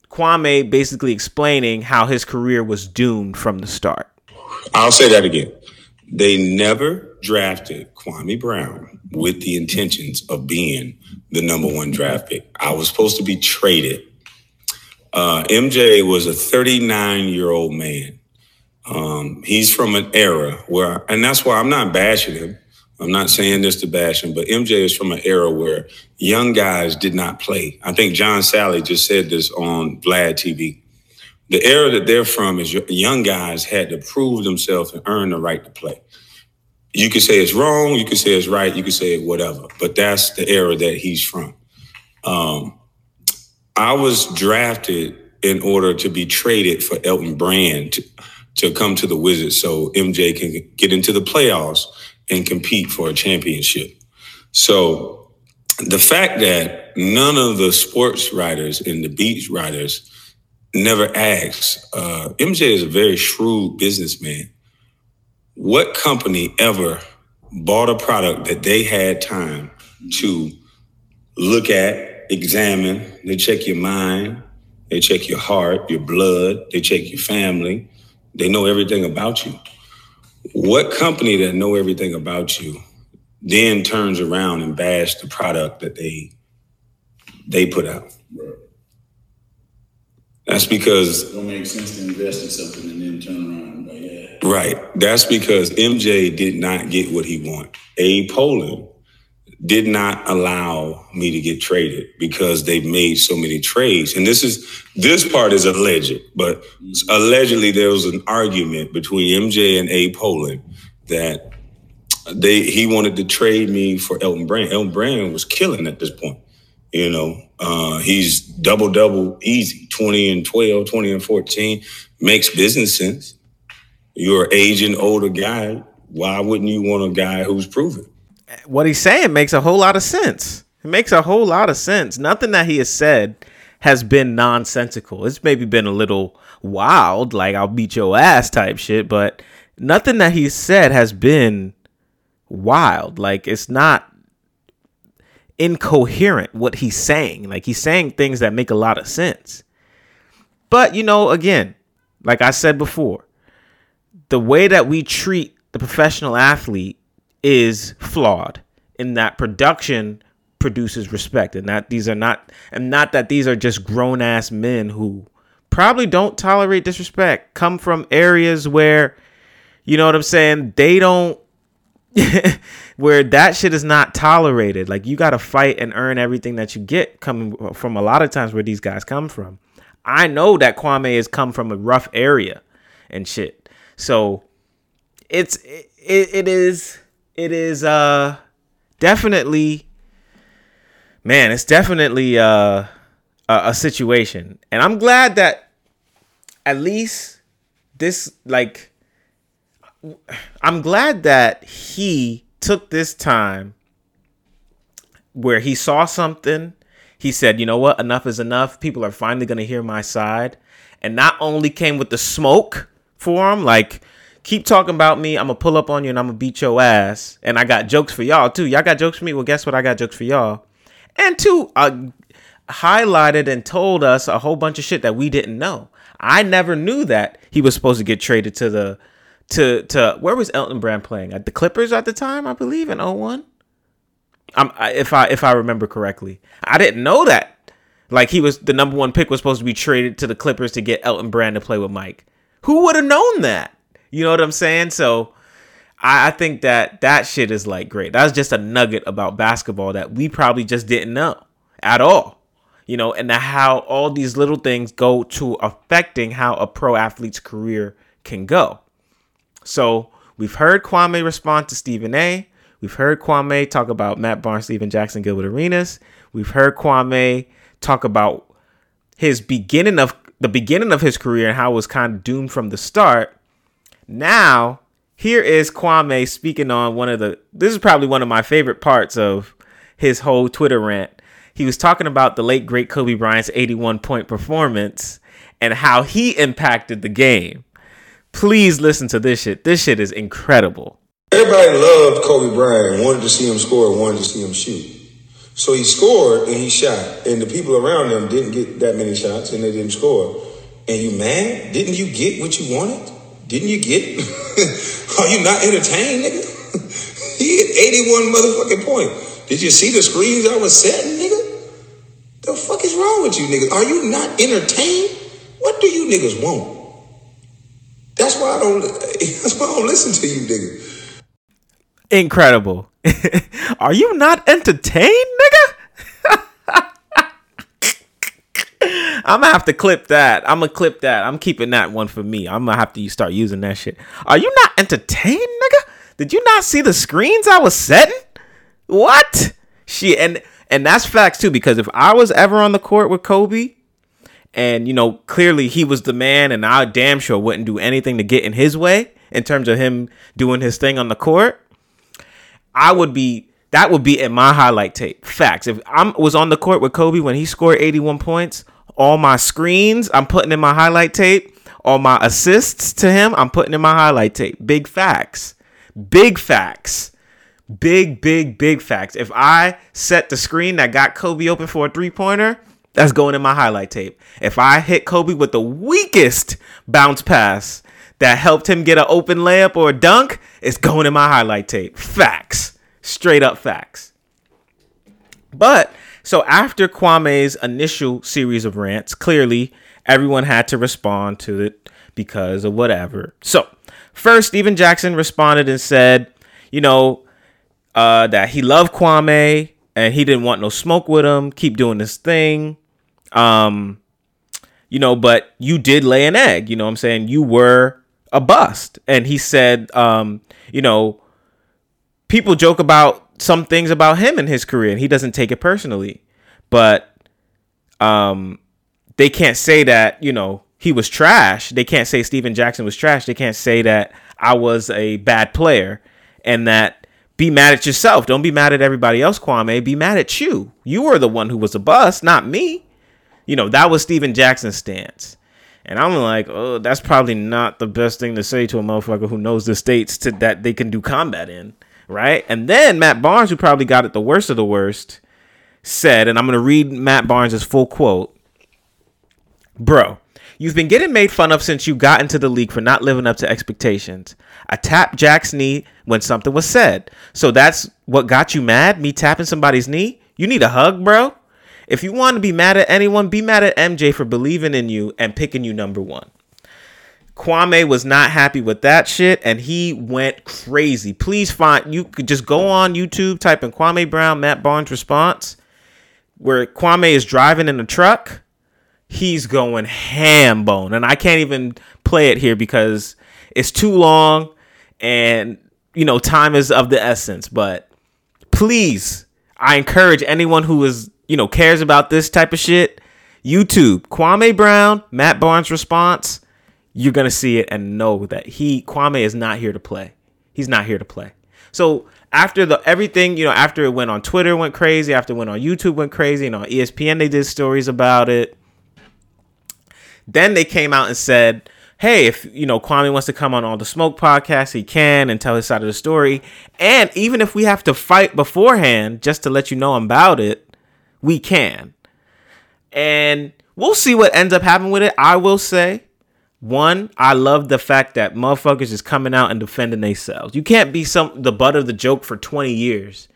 Kwame basically explaining how his career was doomed from the start. I'll say that again. They never drafted Kwame Brown with the intentions of being the number one draft pick. I was supposed to be traded. Uh, MJ was a 39 year old man. Um, he's from an era where, and that's why I'm not bashing him. I'm not saying this to bash him, but MJ is from an era where young guys did not play. I think John Salley just said this on Vlad TV. The era that they're from is young guys had to prove themselves and earn the right to play. You could say it's wrong, you could say it's right, you could say it whatever, but that's the era that he's from. Um, I was drafted in order to be traded for Elton Brand to, to come to the Wizards so MJ can get into the playoffs and compete for a championship. So the fact that none of the sports writers and the beat writers never asked, uh, MJ is a very shrewd businessman. What company ever bought a product that they had time to look at, examine, they check your mind, they check your heart, your blood, they check your family, they know everything about you. What company that know everything about you then turns around and bash the product that they they put out? That's because It don't make sense to invest in something and then turn around like, yeah. Right. That's because MJ did not get what he wanted. Abe Pollin did not allow me to get traded because they've made so many trades. And this is this part is alleged, but allegedly there was an argument between MJ and Abe Pollin that they he wanted to trade me for Elton Brand. Elton Brand was killing at this point. You know, uh, he's double double easy 20 and 12, 20 and 14. Makes business sense. You're an aging, older guy. Why wouldn't you want a guy who's proven? What he's saying makes a whole lot of sense. It makes a whole lot of sense. Nothing that he has said has been nonsensical. It's maybe been a little wild, like I'll beat your ass type shit, but nothing that he's said has been wild. Like it's not incoherent what he's saying. Like he's saying things that make a lot of sense. But, you know, again, like I said before, the way that we treat the professional athlete is flawed in that production produces respect and that these are not and not that these are just grown ass men who probably don't tolerate disrespect come from areas where you know what I'm saying they don't <laughs> where that shit is not tolerated. Like you got to fight and earn everything that you get coming from a lot of times where these guys come from. I know that Kwame has come from a rough area and shit. So it's it, it is it is uh definitely, man, it's definitely uh, a, a situation, and I'm glad that at least this like I'm glad that he took this time where he saw something. He said, you know what? Enough is enough. People are finally going to hear my side. And not only came with the smoke for him, like, keep talking about me. I'm to pull up on you and I'm to beat your ass. And I got jokes for y'all, too. Y'all got jokes for me? Well, guess what? I got jokes for y'all. And two, uh, highlighted and told us a whole bunch of shit that we didn't know. I never knew that he was supposed to get traded to the to to where was Elton Brand playing at the Clippers at the time, I believe in 01. I'm I, if I if I remember correctly. I didn't know that. Like he was the number one pick was supposed to be traded to the Clippers to get Elton Brand to play with Mike. Who would have known that? You know what I'm saying? So I, I think that that shit is like great. That's just a nugget about basketball that we probably just didn't know at all. You know, and how all these little things go to affecting how a pro athlete's career can go. So we've heard Kwame respond to Stephen A. We've heard Kwame talk about Matt Barnes, Stephen Jackson, Gilbert Arenas. We've heard Kwame talk about his beginning of the beginning of his career and how it was kind of doomed from the start. Now, here is Kwame speaking on one of the this is probably one of my favorite parts of his whole Twitter rant. He was talking about the late great Kobe Bryant's 81 point performance and how he impacted the game. Please listen to this shit. This shit is incredible. Everybody loved Kobe Bryant, wanted to see him score, wanted to see him shoot. So he scored and he shot, and the people around him didn't get that many shots and they didn't score. And you mad? Didn't you get what you wanted? Didn't you get? <laughs> Are you not entertained, nigga? <laughs> he had 81 motherfucking point. Did you see the screens I was setting, nigga? The fuck is wrong with you niggas? Are you not entertained? What do you niggas want? That's why I don't. <laughs> That's why I don't listen to you, nigga. Incredible. Are you not entertained, nigga? I'm gonna have to clip that. I'm gonna clip that. I'm keeping that one for me. I'm gonna have to start using that shit. Are you not entertained, nigga? Did you not see the screens I was setting? What? Shit, and and that's facts too. Because if I was ever on the court with Kobe, and you know clearly he was the man, and I damn sure wouldn't do anything to get in his way in terms of him doing his thing on the court. I would be that would be in my highlight tape. Facts. If I was on the court with Kobe when he scored 81 points, all my screens I'm putting in my highlight tape. All my assists to him I'm putting in my highlight tape. Big facts. Big facts. Big, big, big facts. If I set the screen that got Kobe open for a three pointer, that's going in my highlight tape. If I hit Kobe with the weakest bounce pass that helped him get an open layup or a dunk, it's going in my highlight tape. Facts. Straight up facts. But so after Kwame's initial series of rants, clearly everyone had to respond to it because of whatever. So first, Stephen Jackson responded and said, you know, uh, that he loved Kwame and he didn't want no smoke with him. Keep doing this thing. Um, you know, but you did lay an egg. You know what I'm saying? You were a bust. And he said, um, you know, people joke about some things about him in his career and he doesn't take it personally. But um they can't say that, you know, he was trash. They can't say Stephen Jackson was trash. They can't say that I was a bad player and that be mad at yourself. Don't be mad at everybody else, Kwame. Be mad at you. You were the one who was a bust, not me. You know, that was Stephen Jackson's stance. And I'm like, oh, that's probably not the best thing to say to a motherfucker who knows the states to that they can do combat in, right? And then Matt Barnes, who probably got it the worst of the worst, said, and I'm gonna read Matt Barnes' full quote. Bro, you've been getting made fun of since you got into the league for not living up to expectations. I tapped Jack's knee when something was said. So that's what got you mad? Me tapping somebody's knee? You need a hug, bro? If you want to be mad at anyone, be mad at MJ for believing in you and picking you number one. Kwame was not happy with that shit and he went crazy. Please find you could just go on YouTube, type in Kwame Brown, Matt Barnes response, where Kwame is driving in a truck. He's going ham bone. And I can't even play it here because it's too long and you know, time is of the essence. But please, I encourage anyone who is, you know, cares about this type of shit, YouTube, Kwame Brown, Matt Barnes response, you're to see it and know that he Kwame is not here to play. He's not here to play. So, after the everything, you know, after it went on Twitter went crazy, after it went on YouTube went crazy, and on ESPN they did stories about it. Then they came out and said, hey, if you know Kwame wants to come on all the smoke podcasts, he can and tell his side of the story. And even if we have to fight beforehand just to let you know about it, we can. And we'll see what ends up happening with it. I will say, one, I love the fact that motherfuckers is coming out and defending themselves. You can't be some the butt of the joke for 20 years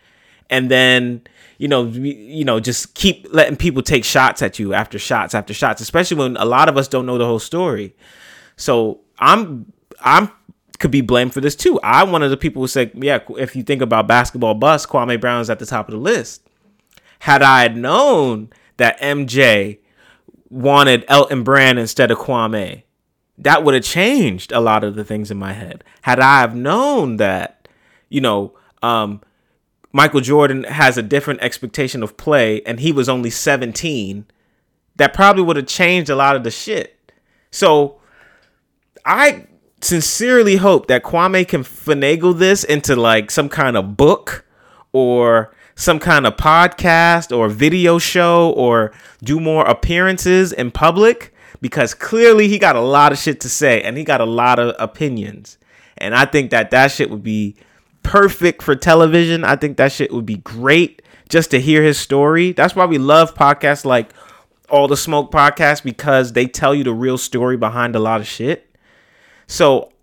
and then you know you know just keep letting people take shots at you after shots after shots, especially when a lot of us don't know the whole story. So I'm I'm could be blamed for this too. I'm one of the people who said, yeah, if you think about basketball bust, Kwame Brown is at the top of the list. Had I known that MJ wanted Elton Brand instead of Kwame, that would have changed a lot of the things in my head. Had I have known that, you know, um, Michael Jordan has a different expectation of play and he was only 17, that probably would have changed a lot of the shit. So I sincerely hope that Kwame can finagle this into like some kind of book or some kind of podcast or video show or do more appearances in public because clearly he got a lot of shit to say and he got a lot of opinions. And I think that that shit would be perfect for television. I think that shit would be great just to hear his story. That's why we love podcasts like All the Smoke podcast because they tell you the real story behind a lot of shit. So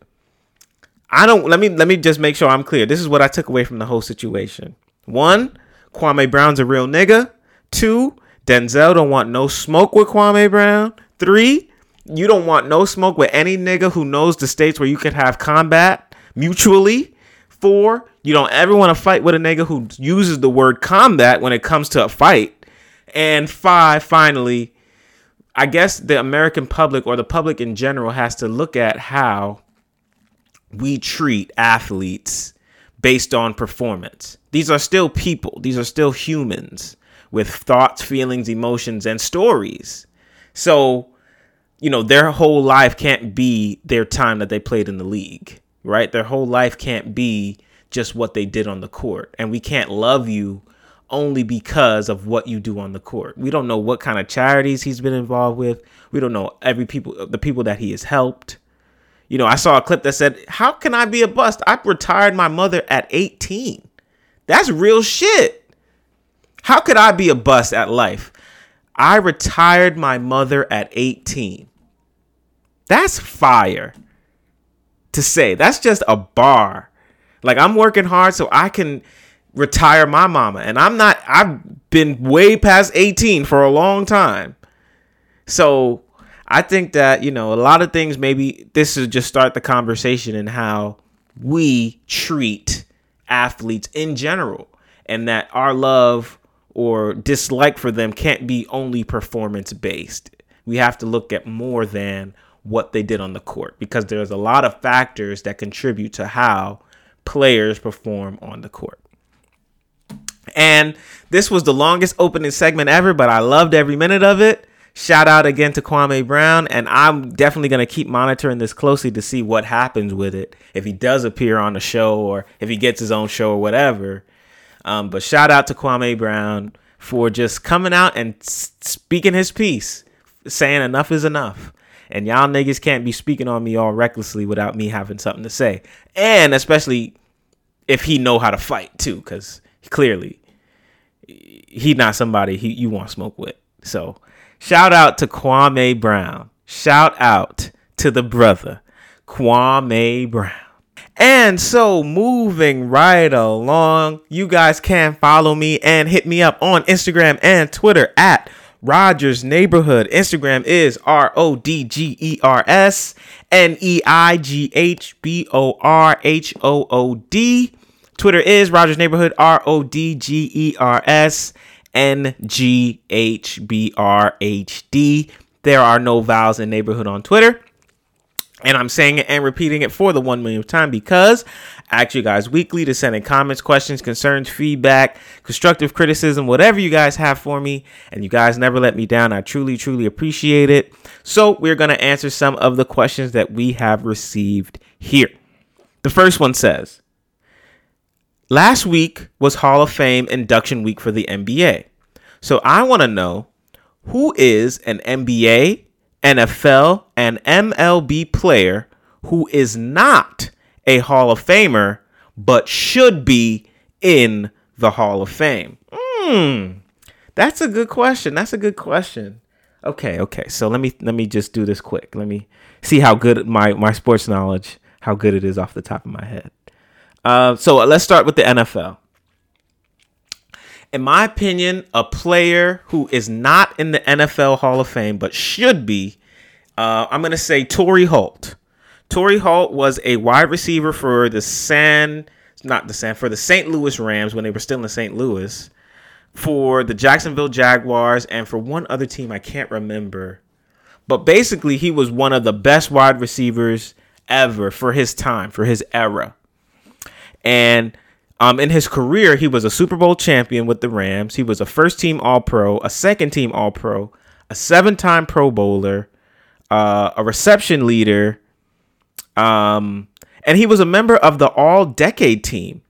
I don't let me let me just make sure I'm clear. This is what I took away from the whole situation. One, Kwame Brown's a real nigga. Two, Denzel don't want no smoke with Kwame Brown. Three, you don't want no smoke with any nigga who knows the states where you can have combat mutually. Four, you don't ever want to fight with a nigga who uses the word combat when it comes to a fight. And five, finally, I guess the American public or the public in general has to look at how we treat athletes based on performance. These are still people, these are still humans with thoughts, feelings, emotions, and stories. So, you know, their whole life can't be their time that they played in the league, right? Their whole life can't be just what they did on the court. And we can't love you only because of what you do on the court. We don't know what kind of charities he's been involved with. We don't know every people the people that he has helped. You know, I saw a clip that said, "How can I be a bust? I retired my mother at 18." That's real shit. How could I be a bust at life? I retired my mother at 18. That's fire to say. That's just a bar. Like I'm working hard so I can retire my mama. And I'm not, I've been way past 18 for a long time. So I think that, you know, a lot of things, maybe this is just start the conversation in how we treat athletes in general and that our love or dislike for them can't be only performance based. We have to look at more than what they did on the court because there's a lot of factors that contribute to how players perform on the court. And this was the longest opening segment ever, but I loved every minute of it. Shout out again to Kwame Brown, and I'm definitely going to keep monitoring this closely to see what happens with it. If he does appear on the show or if he gets his own show or whatever. Um, but shout out to Kwame Brown for just coming out and speaking his piece, saying enough is enough. And y'all niggas can't be speaking on me all recklessly without me having something to say. And especially if he know how to fight too, because clearly he not somebody he you want smoke with. So shout out to Kwame Brown. Shout out to the brother Kwame Brown. And so moving right along, you guys can follow me and hit me up on Instagram and Twitter at Rogers Neighborhood. Instagram is R O D G E R S N E I G H B O R H O O D. Twitter is Rogers Neighborhood, R O D G E R S N G H B R H D. There are no vowels in neighborhood on Twitter. And I'm saying it and repeating it for the one millionth time because I ask you guys weekly to send in comments, questions, concerns, feedback, constructive criticism, whatever you guys have for me. And you guys never let me down. I truly, truly appreciate it. So we're going to answer some of the questions that we have received here. The first one says Last week was Hall of Fame induction week for the NBA. So I want to know who is an NBA, NFL, and MLB player who is not a Hall of Famer but should be in the Hall of Fame? Hmm. That's a good question. That's a good question. Okay, okay. So let me let me just do this quick. Let me see how good my my sports knowledge, how good it is off the top of my head. Uh, so let's start with the NFL. In my opinion, a player who is not in the NFL Hall of Fame but should be, uh, I'm going to say Torry Holt. Torry Holt was a wide receiver for the San, not the San, for the St. Louis Rams when they were still in St. Louis, for the Jacksonville Jaguars, and for one other team I can't remember. But basically, he was one of the best wide receivers ever for his time, for his era. And um, in his career, he was a Super Bowl champion with the Rams. He was a first team All Pro, a second team All Pro, a seven time Pro Bowler, uh, a reception leader, um, and he was a member of the All Decade team.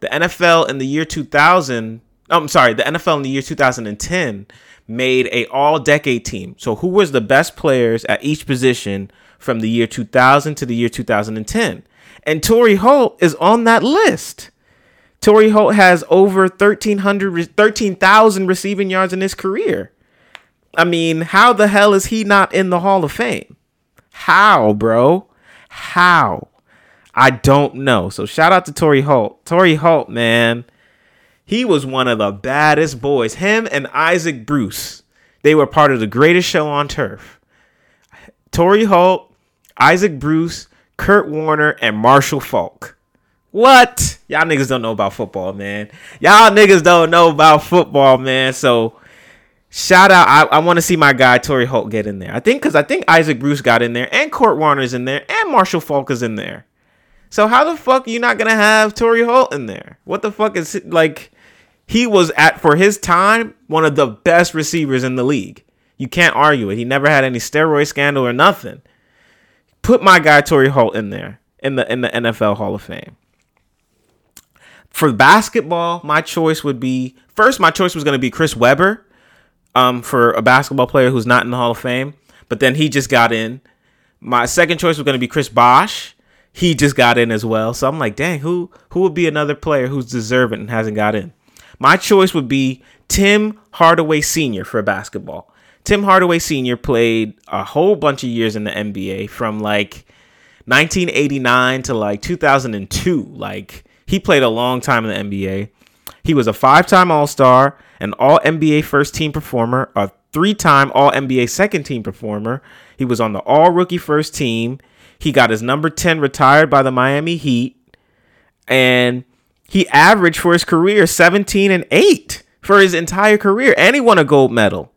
The NFL in the year 2000, I'm sorry, the NFL in the year 2010 made a All Decade team. So who was the best players at each position from the year 2000 to the year 2010? And Torry Holt is on that list. Torry Holt has over 1,300, 13,000 receiving yards in his career. I mean, how the hell is he not in the Hall of Fame? How, bro? How? I don't know. So shout out to Torry Holt. Torry Holt, man. He was one of the baddest boys. Him and Isaac Bruce. They were part of the greatest show on turf. Torry Holt, Isaac Bruce, Kurt Warner, and Marshall Faulk. What? Y'all niggas don't know about football, man. Y'all niggas don't know about football, man. So shout out. I, I want to see my guy Torry Holt get in there. I think because I think Isaac Bruce got in there, and Kurt Warner's in there, and Marshall Faulk is in there. So how the fuck are you not gonna have Torry Holt in there? What the fuck is like? He was at for his time one of the best receivers in the league. You can't argue it. He never had any steroid scandal or nothing. Put my guy Torry Holt in there in the in the NFL Hall of Fame. For basketball, my choice would be first. My choice was going to be Chris Webber, um, for a basketball player who's not in the Hall of Fame, but then he just got in. My second choice was going to be Chris Bosh. He just got in as well. So I'm like, dang, who who would be another player who's deserving and hasn't got in? My choice would be Tim Hardaway Sr. for basketball. Tim Hardaway Sr. played a whole bunch of years in the NBA from like 1989 to like 2002. Like he played a long time in the NBA. He was a five-time All-Star, an All NBA first team performer, a three-time All NBA second team performer. He was on the All Rookie first team. He got his number 10 retired by the Miami Heat and he averaged for his career 17 and 8 for his entire career and he won a gold medal.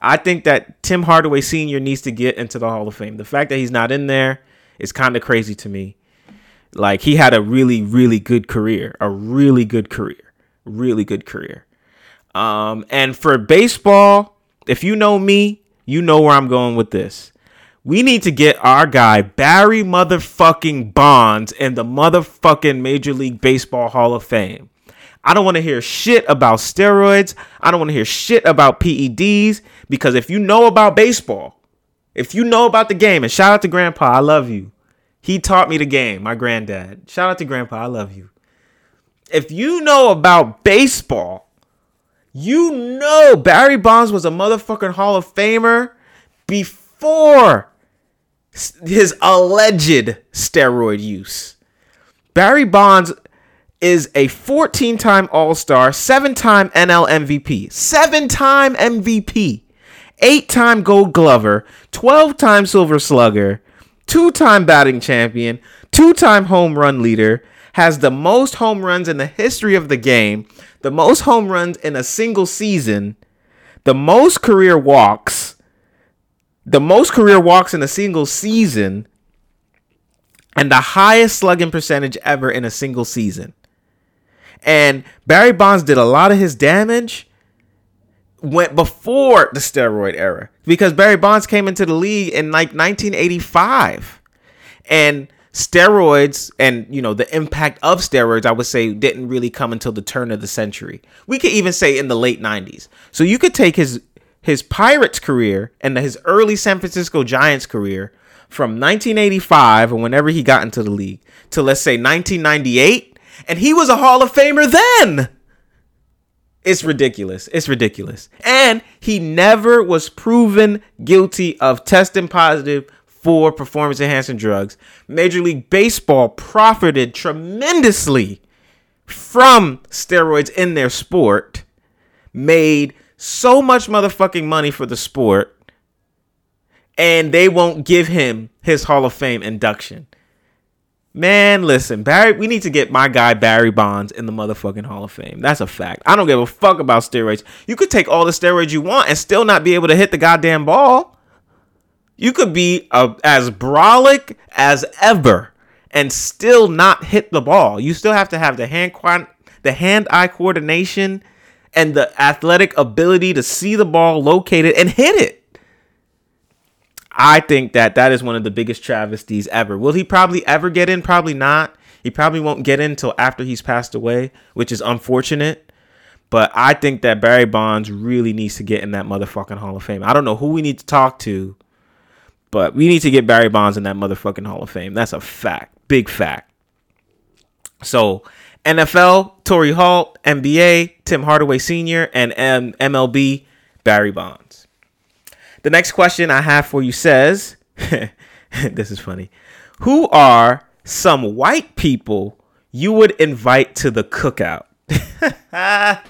I think that Tim Hardaway Sr. needs to get into the Hall of Fame. The fact that he's not in there is kind of crazy to me. Like he had a really, really good career, a really good career, really good career. Um, and for baseball, if you know me, you know where I'm going with this. We need to get our guy Barry motherfucking Bonds in the motherfucking Major League Baseball Hall of Fame. I don't want to hear shit about steroids. I don't want to hear shit about PEDs because if you know about baseball, if you know about the game, and shout out to Grandpa, I love you. He taught me the game, my granddad. Shout out to Grandpa, I love you. If you know about baseball, you know Barry Bonds was a motherfucking Hall of Famer before his alleged steroid use. Barry Bonds is a 14 time All Star, seven time NL MVP, seven time MVP, eight time Gold Glover, 12 time Silver Slugger, two time batting champion, two time home run leader, has the most home runs in the history of the game, the most home runs in a single season, the most career walks, the most career walks in a single season, and the highest slugging percentage ever in a single season. And Barry Bonds did a lot of his damage went before the steroid era because Barry Bonds came into the league in like 1985. And steroids and you know the impact of steroids I would say didn't really come until the turn of the century. We could even say in the late 90s. So you could take his his Pirates career and his early San Francisco Giants career from 1985 or whenever he got into the league to let's say 1998 and he was a Hall of Famer then. It's ridiculous. It's ridiculous. And he never was proven guilty of testing positive for performance enhancing drugs. Major League Baseball profited tremendously from steroids in their sport, made so much motherfucking money for the sport, and they won't give him his Hall of Fame induction. Man, listen, Barry, we need to get my guy Barry Bonds in the motherfucking Hall of Fame. That's a fact. I don't give a fuck about steroids. You could take all the steroids you want and still not be able to hit the goddamn ball. You could be a, as brolic as ever and still not hit the ball. You still have to have the hand quan- the hand-eye coordination and the athletic ability to see the ball located and hit it. I think that that is one of the biggest travesties ever. Will he probably ever get in? Probably not. He probably won't get in until after he's passed away, which is unfortunate. But I think that Barry Bonds really needs to get in that motherfucking Hall of Fame. I don't know who we need to talk to, but we need to get Barry Bonds in that motherfucking Hall of Fame. That's a fact. Big fact. So, NFL, Torry Holt, NBA, Tim Hardaway Sr., and M- MLB, Barry Bonds. The next question I have for you says <laughs> this is funny. Who are some white people you would invite to the cookout? <laughs>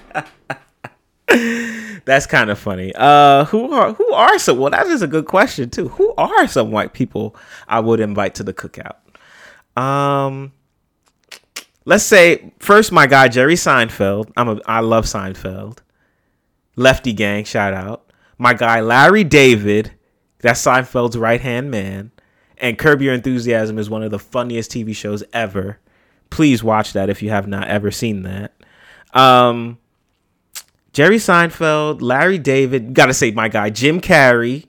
That's kind of funny. Uh, who are who are some? Well, that is a good question too. Who are some white people I would invite to the cookout? Um, let's say first my guy Jerry Seinfeld. I'm a I love Seinfeld. Lefty Gang, shout out. My guy Larry David, that's Seinfeld's right hand man. And Curb Your Enthusiasm is one of the funniest TV shows ever. Please watch that if you have not ever seen that. Um, Jerry Seinfeld, Larry David, gotta say my guy Jim Carrey.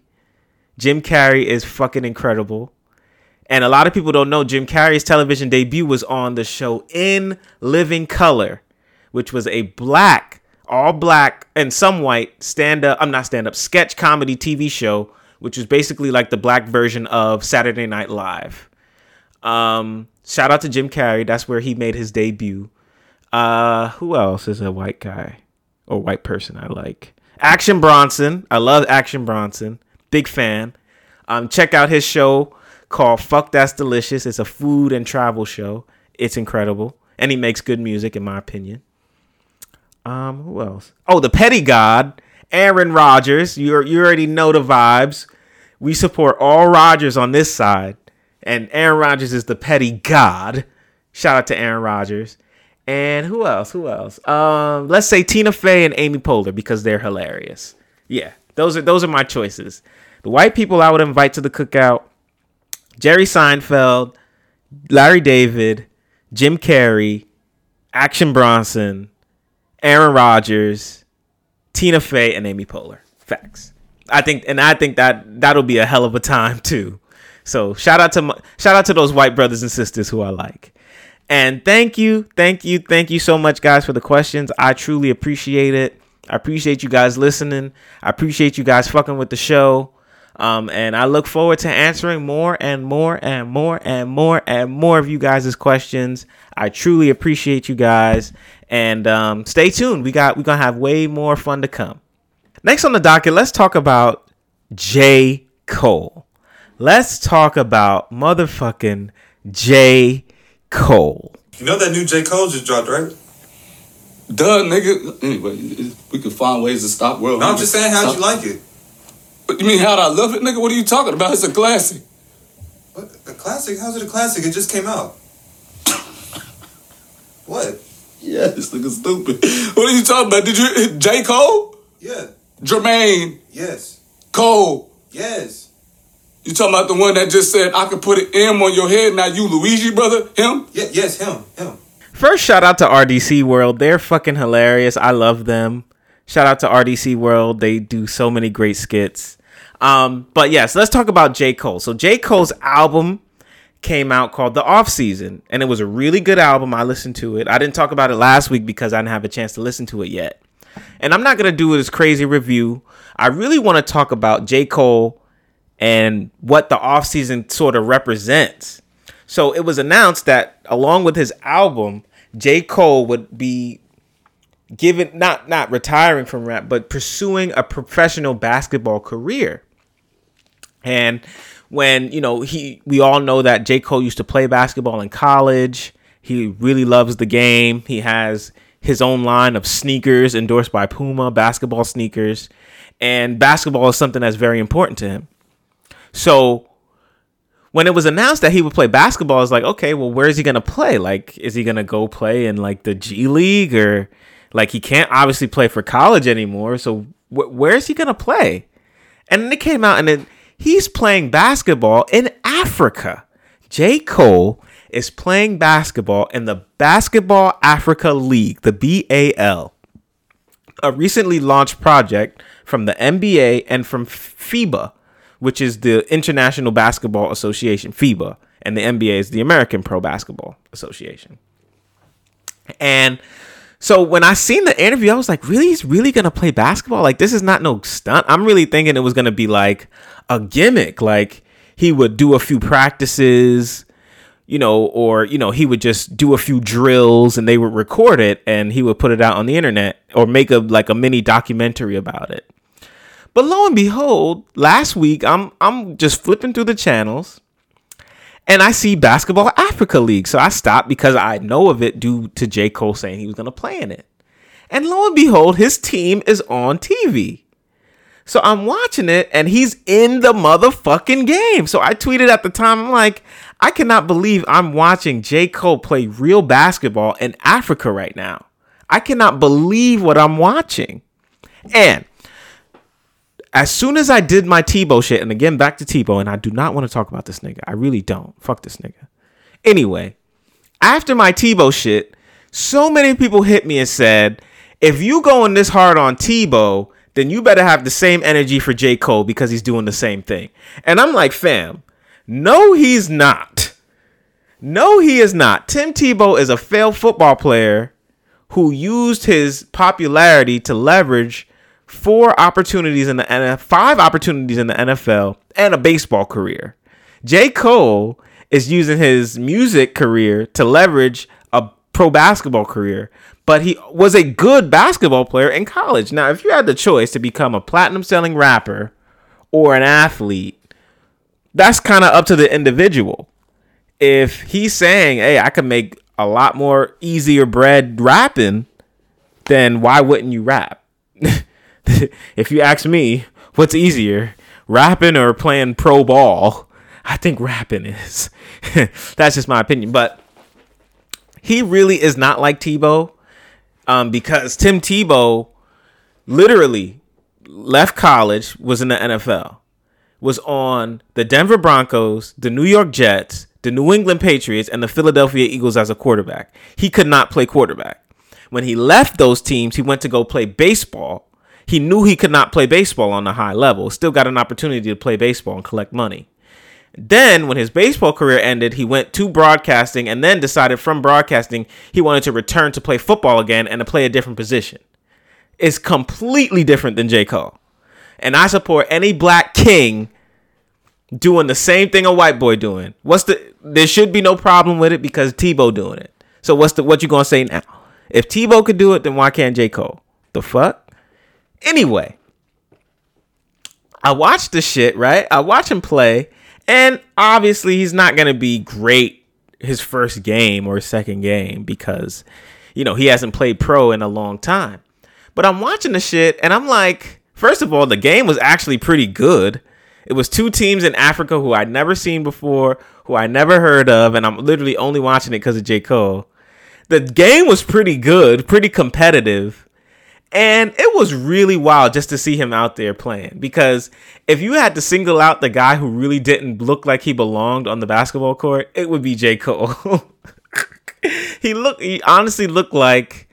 Jim Carrey is fucking incredible. And a lot of people don't know Jim Carrey's television debut was on the show In Living Color, which was a black, all black and some white stand up, I'm not stand up, sketch comedy TV show, which is basically like the black version of Saturday Night Live. Um, shout out to Jim Carrey. That's where he made his debut. Uh, who else is a white guy or white person I like? Action Bronson. I love Action Bronson. Big fan. Um, check out his show called Fuck That's Delicious. It's a food and travel show. It's incredible. And he makes good music, in my opinion. Um, who else? Oh, the Petty God, Aaron Rodgers. You you already know the vibes. We support all Rodgers on this side, and Aaron Rodgers is the Petty God. Shout out to Aaron Rodgers. And who else? Who else? Um, let's say Tina Fey and Amy Poehler because they're hilarious. Yeah, those are those are my choices. The white people I would invite to the cookout: Jerry Seinfeld, Larry David, Jim Carrey, Action Bronson, Aaron Rodgers, Tina Fey, and Amy Poehler. Facts. I think, and I think that that'll be a hell of a time too. So shout out to my, shout out to those white brothers and sisters who I like. And thank you, thank you, thank you so much, guys, for the questions. I truly appreciate it. I appreciate you guys listening. I appreciate you guys fucking with the show. Um, and I look forward to answering more and more and more and more and more of you guys' questions. I truly appreciate you guys. And um, stay tuned. We got we're gonna have way more fun to come. Next on the docket, let's talk about J. Cole. Let's talk about motherfucking J. Cole. You know that new J. Cole just dropped, right? Duh, nigga. Anyway, we could find ways to stop world. No, I'm just saying, how'd you like it? What, you mean how'd I love it, nigga? What are you talking about? It's a classic. What? A classic? How's it a classic? It just came out. what? Yeah, this nigga stupid. What are you talking about? Did you J. Cole? Yeah. Jermaine Yes. Cole. Yes. You talking about the one that just said I could put an M on your head? Now you Luigi, brother? Him? Yeah, yes, him, him. First, shout out to RDC World. They're fucking hilarious. I love them. Shout out to RDC World. They do so many great skits. Um, but yes, let's talk about J. Cole. So J. Cole's album came out called The Off Season, and it was a really good album. I listened to it. I didn't talk about it last week because I didn't have a chance to listen to it yet. And I'm not gonna do this crazy review. I really want to talk about J. Cole and what the off season sort of represents. So it was announced that along with his album, J. Cole would be given not not retiring from rap, but pursuing a professional basketball career. And when, you know, he we all know that J. Cole used to play basketball in college. He really loves the game. He has his own line of sneakers endorsed by Puma, basketball sneakers. And basketball is something that's very important to him. So when it was announced that he would play basketball, it's like, okay, well, where is he gonna play? Like, is he gonna go play in like the G League or like he can't obviously play for college anymore? So wh- where is he gonna play? And then it came out, and then he's playing basketball in Africa. J. Cole is playing basketball in the Basketball Africa League, the BAL, a recently launched project from the NBA and from FIBA, which is the International Basketball Association, FIBA, and the NBA is the American Pro Basketball Association. And so when I seen the interview, I was like, really? He's really gonna play basketball? Like this is not no stunt. I'm really thinking it was gonna be like a gimmick. Like he would do a few practices, you know, or you know, he would just do a few drills and they would record it and he would put it out on the internet or make a like a mini documentary about it. But lo and behold, last week I'm I'm just flipping through the channels and I see Basketball Africa League. So I stopped because I know of it due to J. Cole saying he was going to play in it. And lo and behold, his team is on TV. So I'm watching it and he's in the motherfucking game. So I tweeted at the time, I'm like, I cannot believe I'm watching J. Cole play real basketball in Africa right now. I cannot believe what I'm watching. And as soon as I did my Tebow shit, and again back to Tebow, and I do not want to talk about this nigga. I really don't. Fuck this nigga. Anyway, after my Tebow shit, so many people hit me and said, if you going this hard on Tebow, then you better have the same energy for J. Cole because he's doing the same thing. And I'm like, fam, no, he's not. No, he is not. Tim Tebow is a failed football player who used his popularity to leverage four opportunities in the NFL, five opportunities in the NFL, and a baseball career. J. Cole is using his music career to leverage a pro basketball career, but he was a good basketball player in college. Now, if you had the choice to become a platinum selling rapper or an athlete, that's kind of up to the individual. If he's saying, hey, I could make a lot more easier bread rapping, then why wouldn't you rap? <laughs> <laughs> if you ask me, what's easier, rapping or playing pro ball? I think rapping is. <laughs> That's just my opinion. But he really is not like Tebow um, because Tim Tebow literally left college, was in the NFL, was on the Denver Broncos, the New York Jets, the New England Patriots, and the Philadelphia Eagles as a quarterback. He could not play quarterback. When he left those teams, he went to go play baseball he knew he could not play baseball on a high level, still got an opportunity to play baseball and collect money. Then, when his baseball career ended, he went to broadcasting and then decided from broadcasting he wanted to return to play football again and to play a different position. It's completely different than J. Cole. And I support any black king doing the same thing a white boy doing. What's the there should be no problem with it because Tebow doing it. So what's the what you gonna say now? If Tebow could do it, then why can't J. Cole? The fuck? Anyway, I watched the shit, right? I watch him play, and obviously he's not gonna be great his first game or second game because you know he hasn't played pro in a long time. But I'm watching the shit and I'm like, first of all, the game was actually pretty good. It was two teams in Africa who I'd never seen before, who I never heard of, and I'm literally only watching it because of J. Cole. The game was pretty good, pretty competitive And it was really wild just to see him out there playing because if you had to single out the guy who really didn't look like he belonged on the basketball court, it would be J. Cole. <laughs> he looked he honestly looked like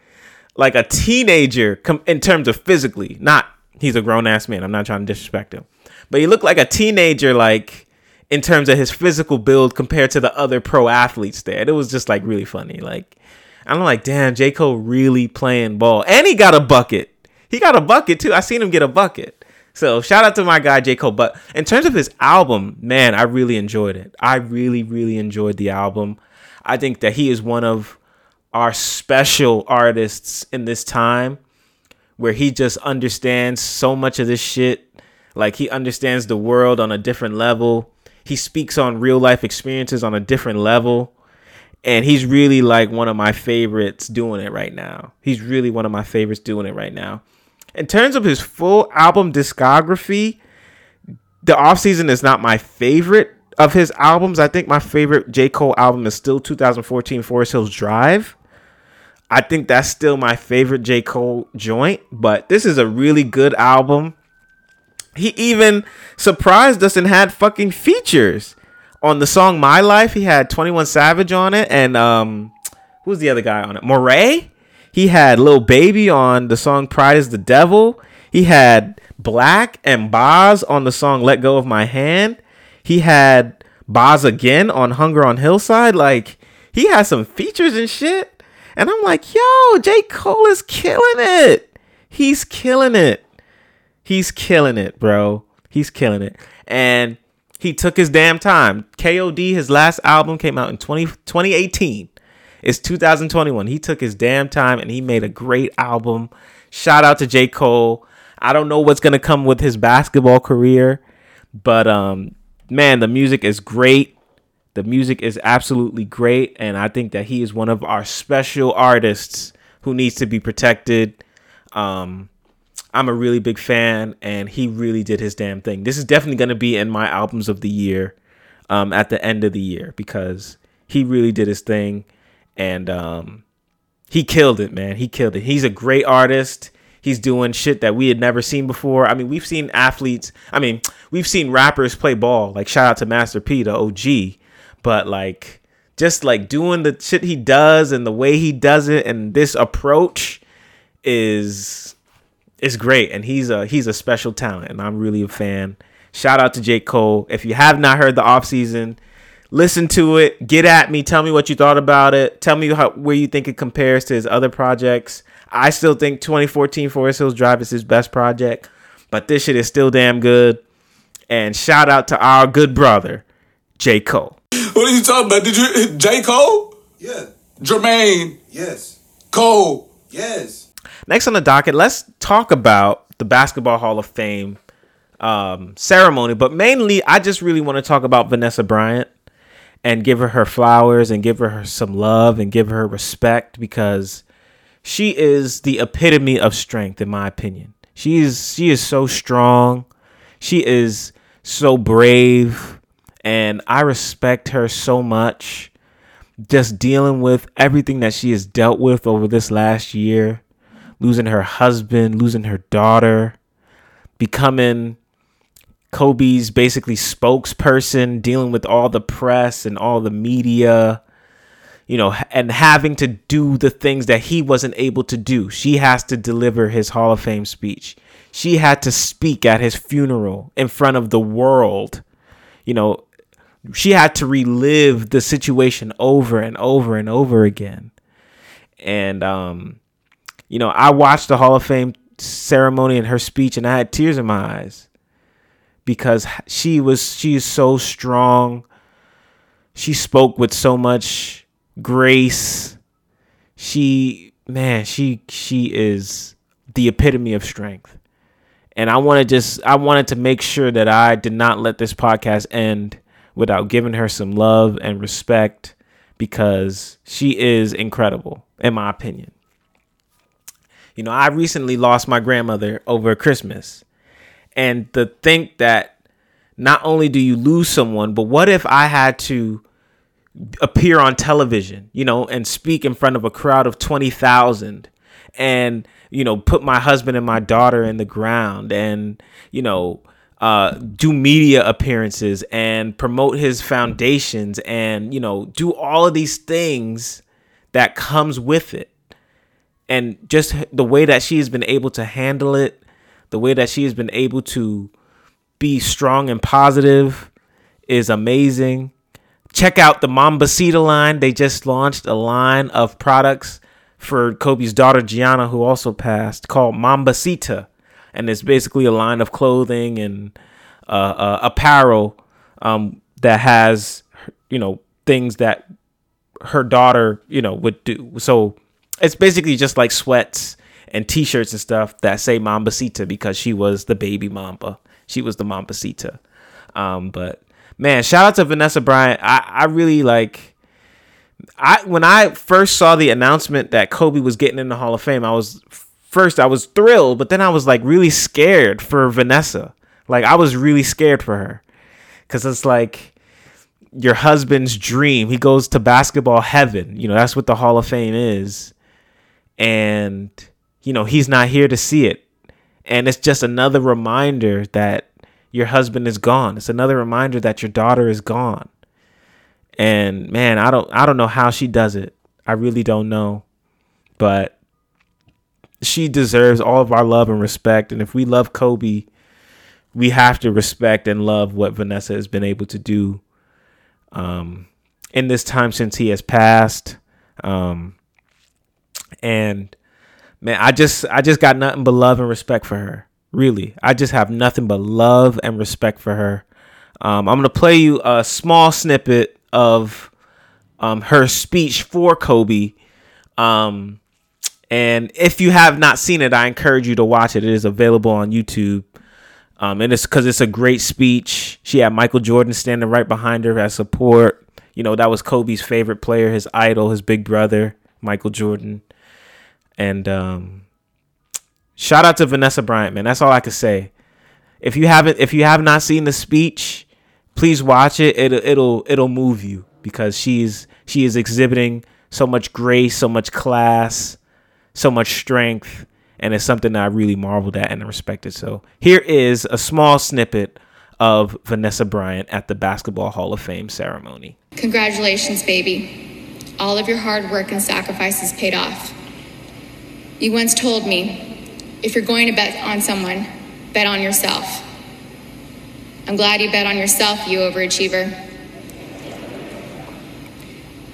like a teenager com- in terms of physically. Not he's a grown ass man. I'm not trying to disrespect him. But he looked like a teenager like in terms of his physical build compared to the other pro athletes there. It was just like really funny. Like I'm like, damn, J. Cole really playing ball. And he got a bucket. He got a bucket too. I seen him get a bucket. So shout out to my guy J. Cole. But in terms of his album, man, I really enjoyed it. I really, really enjoyed the album. I think that he is one of our special artists in this time where he just understands so much of this shit. Like he understands the world on a different level. He speaks on real life experiences on a different level and he's really like one of my favorites doing it right now. He's really one of my favorites doing it right now. In terms of his full album discography, the offseason is not my favorite of his albums. I think my favorite J. Cole album is still 2014 Forest Hills Drive. I think that's still my favorite J. Cole joint, but this is a really good album. He even surprised us and had fucking features on the song My Life, he had 21 Savage on it, and um, who's the other guy on it? Morray. He had Lil Baby on the song Pride is the Devil. He had 6LACK and Bas on the song Let Go of My Hand. He had Bas again on Hunger on Hillside. Like, he had some features and shit. And I'm like, yo, J. Cole is killing it. He's killing it. He's killing it, bro. He's killing it. And he took his damn time. KOD, his last album came out in 20, 2018. It's 2021. He took his damn time and he made a great album. Shout out to J. Cole. I don't know what's gonna come with his basketball career, but um, man, the music is great. The music is absolutely great, and I think that he is one of our special artists who needs to be protected. Um, I'm a really big fan, and he really did his damn thing. This is definitely going to be in my albums of the year um, at the end of the year because he really did his thing, and um, he killed it, man. He killed it. He's a great artist. He's doing shit that we had never seen before. I mean, we've seen athletes. I mean, we've seen rappers play ball. Like shout out to Master P, the OG. But like, just like doing the shit he does and the way he does it and this approach is is great, and he's a he's a special talent, and I'm really a fan. Shout out to J. Cole. If you have not heard the off season, listen to it. Get at me. Tell me what you thought about it. Tell me how where you think it compares to his other projects. I still think 2014 Forest Hills Drive is his best project, but this shit is still damn good. And shout out to our good brother, J. Cole. What are you talking about? Did you J. Cole? Yeah. Jermaine. Yes. Cole. Yes. Next on the docket, let's talk about the Basketball Hall of Fame um, ceremony. But mainly, I just really want to talk about Vanessa Bryant and give her her flowers and give her some love and give her respect because she is the epitome of strength, in my opinion. She is she is so strong. She is so brave, and I respect her so much. Just dealing with everything that she has dealt with over this last year losing her husband, losing her daughter, becoming Kobe's basically spokesperson, dealing with all the press and all the media, you know, and having to do the things that he wasn't able to do. She has to deliver his Hall of Fame speech. She had to speak at his funeral in front of the world. You know, she had to relive the situation over and over and over again. And um you know, I watched the Hall of Fame ceremony and her speech, and I had tears in my eyes because she was she is so strong. She spoke with so much grace. She man, she she is the epitome of strength. And I want to just I wanted to make sure that I did not let this podcast end without giving her some love and respect because she is incredible in my opinion. You know, I recently lost my grandmother over Christmas. And to think that not only do you lose someone, but what if I had to appear on television, you know, and speak in front of a crowd of 20,000 and you know put my husband and my daughter in the ground and you know uh, do media appearances and promote his foundations and you know do all of these things that comes with it and just the way that she has been able to handle it the way that she has been able to be strong and positive is amazing check out the Mambacita line. They just launched a line of products for Kobe's daughter Gianna, who also passed, called Mambacita, and it's basically a line of clothing and uh, uh, apparel um, that has you know things that her daughter you know would do. So it's basically just like sweats and t-shirts and stuff that say Mambacita because she was the baby Mamba. She was the Mambacita. Um, but man, shout out to Vanessa Bryant. I, I really like I when I first saw the announcement that Kobe was getting in the Hall of Fame, I was first I was thrilled, but then I was like really scared for Vanessa. Like I was really scared for her. Cuz it's like your husband's dream. He goes to basketball heaven. You know, that's what the Hall of Fame is. And you know, he's not here to see it. And it's just another reminder that your husband is gone. It's another reminder that your daughter is gone. And man, I don't I don't know how she does it. I really don't know. But she deserves all of our love and respect. And if we love Kobe, we have to respect and love what Vanessa has been able to do um, in this time since he has passed. Um, and man, I just I just got nothing but love and respect for her. Really, I just have nothing but love and respect for her. Um, I'm gonna play you a small snippet of um, her speech for Kobe. Um, and if you have not seen it, I encourage you to watch it. It is available on YouTube. Um, and it's because it's a great speech. She had Michael Jordan standing right behind her as support. You know, that was Kobe's favorite player, his idol, his big brother, Michael Jordan. And um, shout out to Vanessa Bryant, man. That's all I could say. If you haven't, if you have not seen the speech, please watch it. It'll it'll it'll move you because she's she is exhibiting so much grace, so much class, so much strength, and it's something that I really marveled at and respected. So here is a small snippet of Vanessa Bryant at the Basketball Hall of Fame ceremony. Congratulations, baby. All of your hard work and sacrifices paid off. You once told me if you're going to bet on someone, bet on yourself. I'm glad you bet on yourself, you overachiever.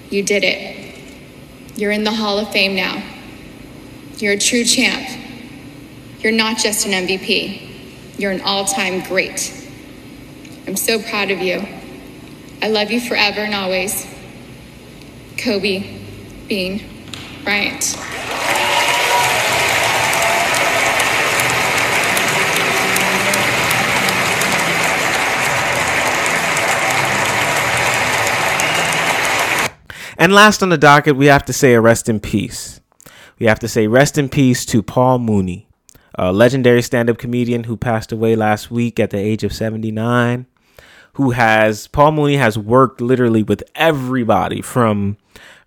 You did it. You're in the Hall of Fame now. You're a true champ. You're not just an MVP, you're an all time great. I'm so proud of you. I love you forever and always. Kobe Bean Bryant. And last on the docket, we have to say a rest in peace. We have to say rest in peace to Paul Mooney, a legendary stand up comedian who passed away last week at the age of 79. Who has, Paul Mooney has worked literally with everybody from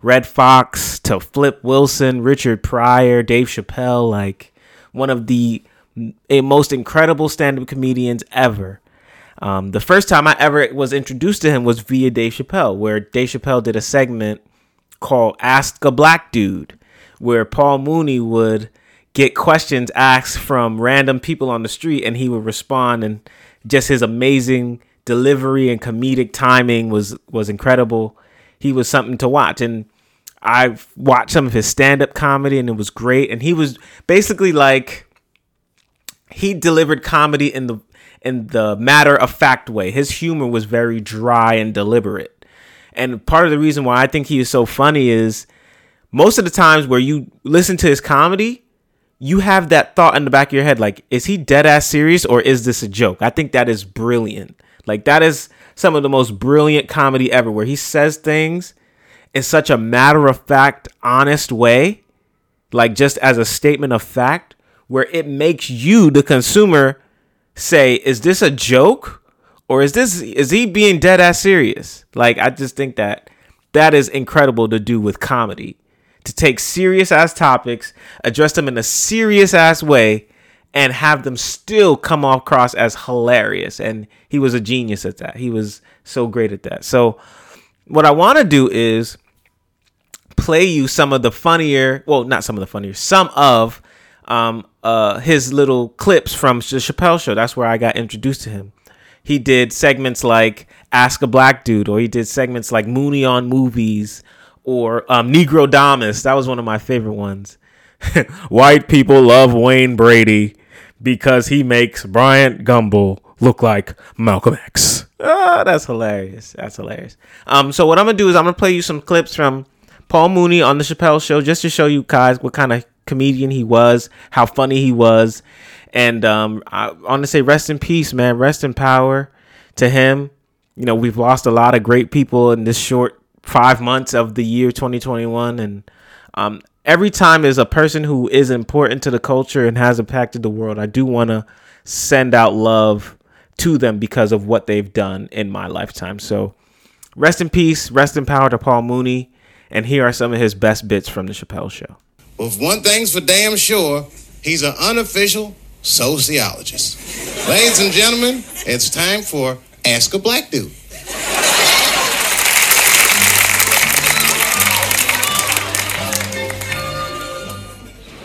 Redd Foxx to Flip Wilson, Richard Pryor, Dave Chappelle, like one of the most incredible stand up comedians ever. Um, the first time I ever was introduced to him was via Dave Chappelle, where Dave Chappelle did a segment called Ask a Black Dude, where Paul Mooney would get questions asked from random people on the street and he would respond and just his amazing delivery and comedic timing was was incredible. He was something to watch and I watched some of his stand-up comedy and it was great and he was basically like he delivered comedy in the in the matter of fact way. His humor was very dry and deliberate. And part of the reason why I think he is so funny is most of the times where you listen to his comedy, you have that thought in the back of your head like, is he dead ass serious or is this a joke? I think that is brilliant. Like, that is some of the most brilliant comedy ever, where he says things in such a matter of fact, honest way, like just as a statement of fact, where it makes you, the consumer, say, is this a joke or is this is he being dead ass serious? Like I just think that that is incredible to do with comedy. to take serious ass topics, address them in a serious ass way, and have them still come across as hilarious. And he was a genius at that. He was so great at that. So, what I want to do is play you some of the funnier, well, not some of the funnier, some of um, uh, his little clips from the Chappelle show. That's where I got introduced to him. He did segments like Ask a Black Dude, or he did segments like Mooney on Movies, or um, Negro. That was one of my favorite ones. <laughs> White people love Wayne Brady because he makes Bryant Gumbel look like Malcolm X. Ah, that's hilarious. That's hilarious. Um, so what I'm gonna do is I'm gonna play you some clips from Paul Mooney on the Chappelle Show just to show you guys what kind of comedian he was, how funny he was, and um, I want to say rest in peace, man. Rest in power to him. You know, we've lost a lot of great people in this short five months of the year 2021, and um, every time there's a person who is important to the culture and has impacted the world, I do want to send out love to them because of what they've done in my lifetime. So, rest in peace, rest in power to Paul Mooney. And here are some of his best bits from the Chappelle Show. Well, if one thing's for damn sure, he's an unofficial sociologist. Ladies and gentlemen, it's time for Ask a Black Dude.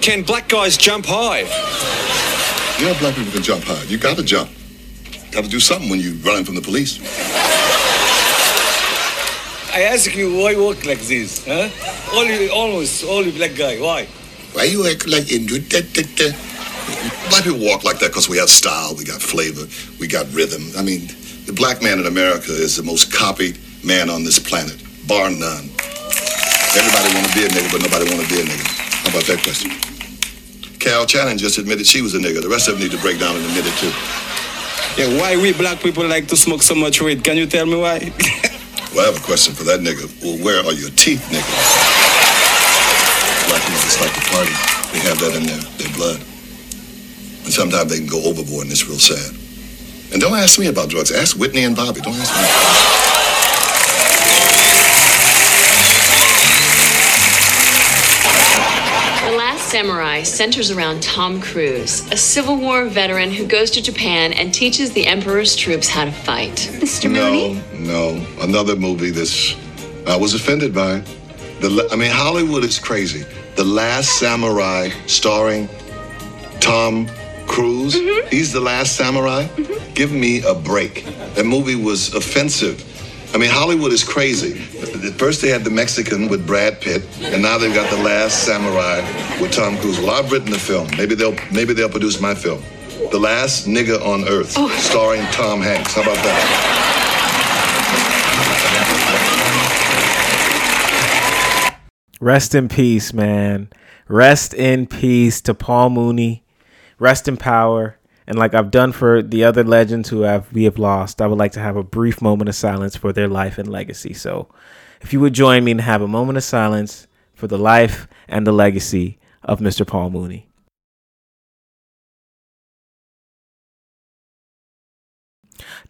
Can black guys jump high? You know, black people can jump high. You gotta jump. Gotta do something when you're running from the police. I ask you why you walk like this, huh? Only, almost, only black guy. Why? Why you act like in Black people walk like that because we have style, we got flavor, we got rhythm. I mean, the black man in America is the most copied man on this planet, bar none. Everybody want to be a nigga, but nobody want to be a nigga. How about that question? Carol Channing just admitted she was a nigga. The rest of them need to break down and admit it too. Yeah, why we black people like to smoke so much weed? Can you tell me why? <laughs> Well, I have a question for that nigga. Well, where are your teeth, nigga? Black just like to party. They have that in their, their blood. And sometimes they can go overboard, and it's real sad. And don't ask me about drugs. Ask Whitney and Bobby. Don't ask me. Samurai centers around Tom Cruise, a Civil War veteran who goes to Japan and teaches the Emperor's troops how to fight. Mr. No, no. Another movie this I was offended by. The I mean, Hollywood is crazy. The Last Samurai, starring Tom Cruise. Mm-hmm. He's the Last Samurai. Mm-hmm. Give me a break. That movie was offensive. I mean, Hollywood is crazy. At First, they had the Mexican with Brad Pitt, and now they've got the Last Samurai with Tom Cruise. Well, I've written the film. Maybe they'll maybe they'll produce my film, The Last Nigga on Earth, oh. starring Tom Hanks. How about that? Rest in peace, man. Rest in peace to Paul Mooney. Rest in power. And like I've done for the other legends who have we have lost, I would like to have a brief moment of silence for their life and legacy. So if you would join me and have a moment of silence for the life and the legacy of Mr. Paul Mooney.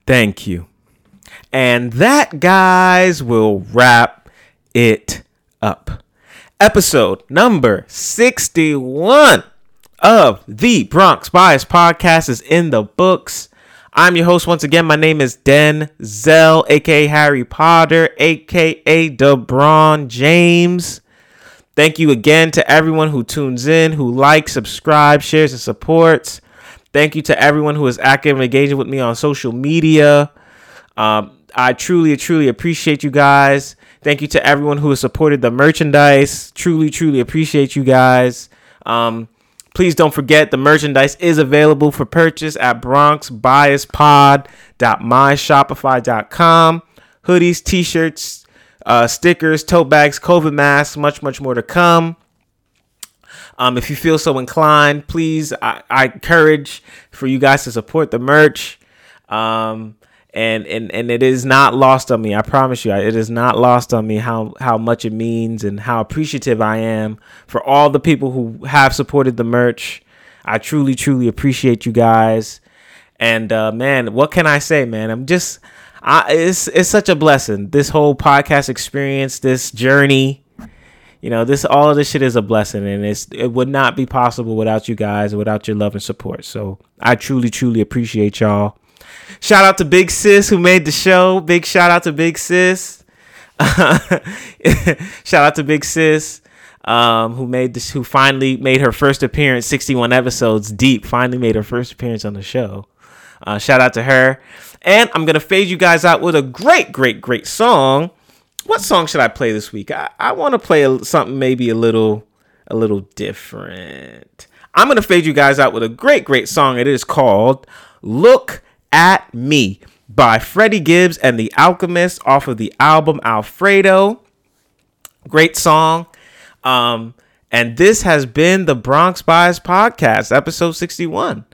Thank you. And that, guys, will wrap it up. Episode number 61 of the Bronx Bias Podcast is in the books. I'm your host once again. My name is Denzel, aka Harry Potter, aka DeBron James. Thank you again to everyone who tunes in, who likes, subscribes, shares, and supports. Thank you to everyone who is active and engaging with me on social media. Um, I truly, truly appreciate you guys. Thank you to everyone who has supported the merchandise. Truly, truly appreciate you guys. Um, please don't forget the merchandise is available for purchase at bronxbiaspod.myshopify.com. Hoodies, t-shirts, uh, stickers, tote bags, COVID masks, much, much more to come. Um, if you feel so inclined, please, I, I encourage for you guys to support the merch. Um, and, and, and it is not lost on me. I promise you, it is not lost on me how, how much it means and how appreciative I am for all the people who have supported the merch. I truly, truly appreciate you guys. And uh, man, what can I say, man? I'm just, I, it's it's such a blessing. This whole podcast experience, this journey. You know, this all of this shit is a blessing, and it's it would not be possible without you guys, without your love and support. So I truly, truly appreciate y'all. Shout out to Big Sis who made the show. Big shout out to Big Sis. <laughs> shout out to Big Sis um, who made this, who finally made her first appearance, 61 episodes deep, finally made her first appearance on the show. Uh, shout out to her. And I'm gonna fade you guys out with a great, great, great song. What song should I play this week? I, I want to play a, something maybe a little, a little different. I'm gonna fade you guys out with a great, great song. It is called "Look at Me" by Freddie Gibbs and the Alchemist off of the album Alfredo. Great song. Um, and this has been the Bronx Bias Podcast, episode 61.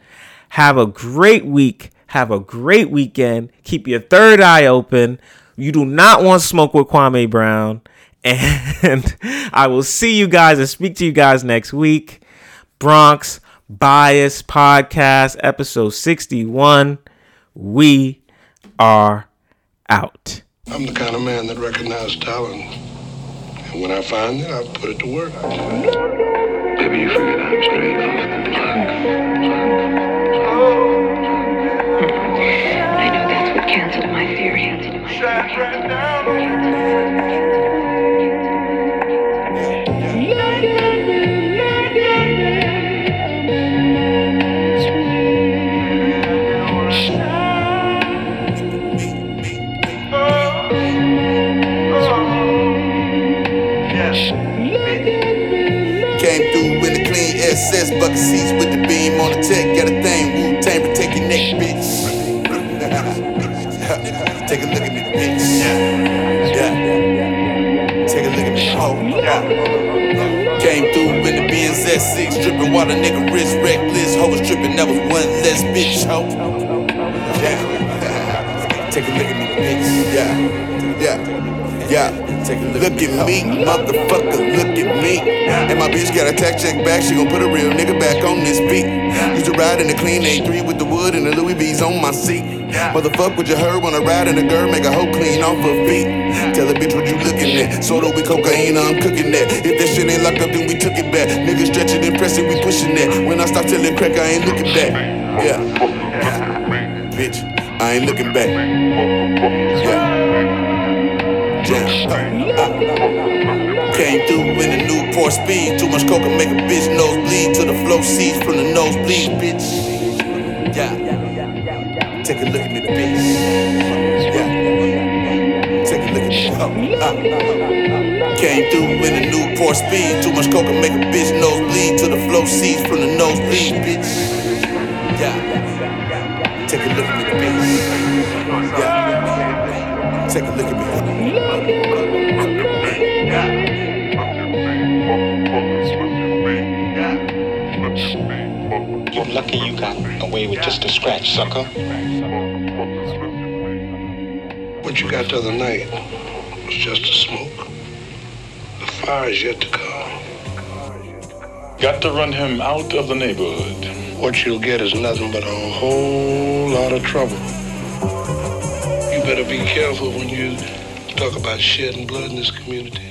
Have a great week. Have a great weekend. Keep your third eye open. You do not want smoke with Kwame Brown. <laughs> And I will see you guys and speak to you guys next week. Bronx Bias Podcast, episode 61. We are out. I'm the kind of man that recognizes talent. And when I find it, I put it to work. Maybe you forget I'm straight from the I know that's what canceled my theory. Came Bucket seats with the beam on the tech. Got a thing, Wu Tang, protect your neck, bitch. <laughs> Take a look at me, bitch. Yeah. Take a look at me, ho. Yeah. Came through in the Benz S6, dripping while the nigga wrist reckless. Ho was tripping, that was one less bitch, ho. Yeah. <laughs> Take a look at me, bitch. Yeah. Yeah. Yeah, a look, at me, motherfucker, look at me. And my bitch got a tax check back, she gon' put a real nigga back on this beat. Used to ride in the clean A3 with the wood and the Louis V's on my seat. Motherfuck what you heard when I ride in the girl, make a hoe clean off her feet. Tell a bitch what you looking at. Soda with cocaine, I'm cooking that. If that shit ain't locked up, then we took it back. Niggas stretch it and press it, we pushing that. When I stop telling crack, I ain't looking back. Yeah. Bitch, I ain't looking back. Yeah. Came through in a new Newport speed. Too much coke can make a bitch nose bleed to the flow seats from the nosebleed, bitch. Yeah. Take a look at me, bitch. Yeah. Take a look at me. Oh, uh. Came through in a new Newport speed. Too much coke can make a bitch nose bleed to the flow seats from the nosebleed, bitch. Yeah. Take a look at me, bitch. Yeah. Take a look lucky you got away with just a scratch, sucker. What you got the other night was just a smoke. The fire is yet to come. Got to run him out of the neighborhood. What you'll get is nothing but a whole lot of trouble. You better be careful when you talk about shedding blood in this community.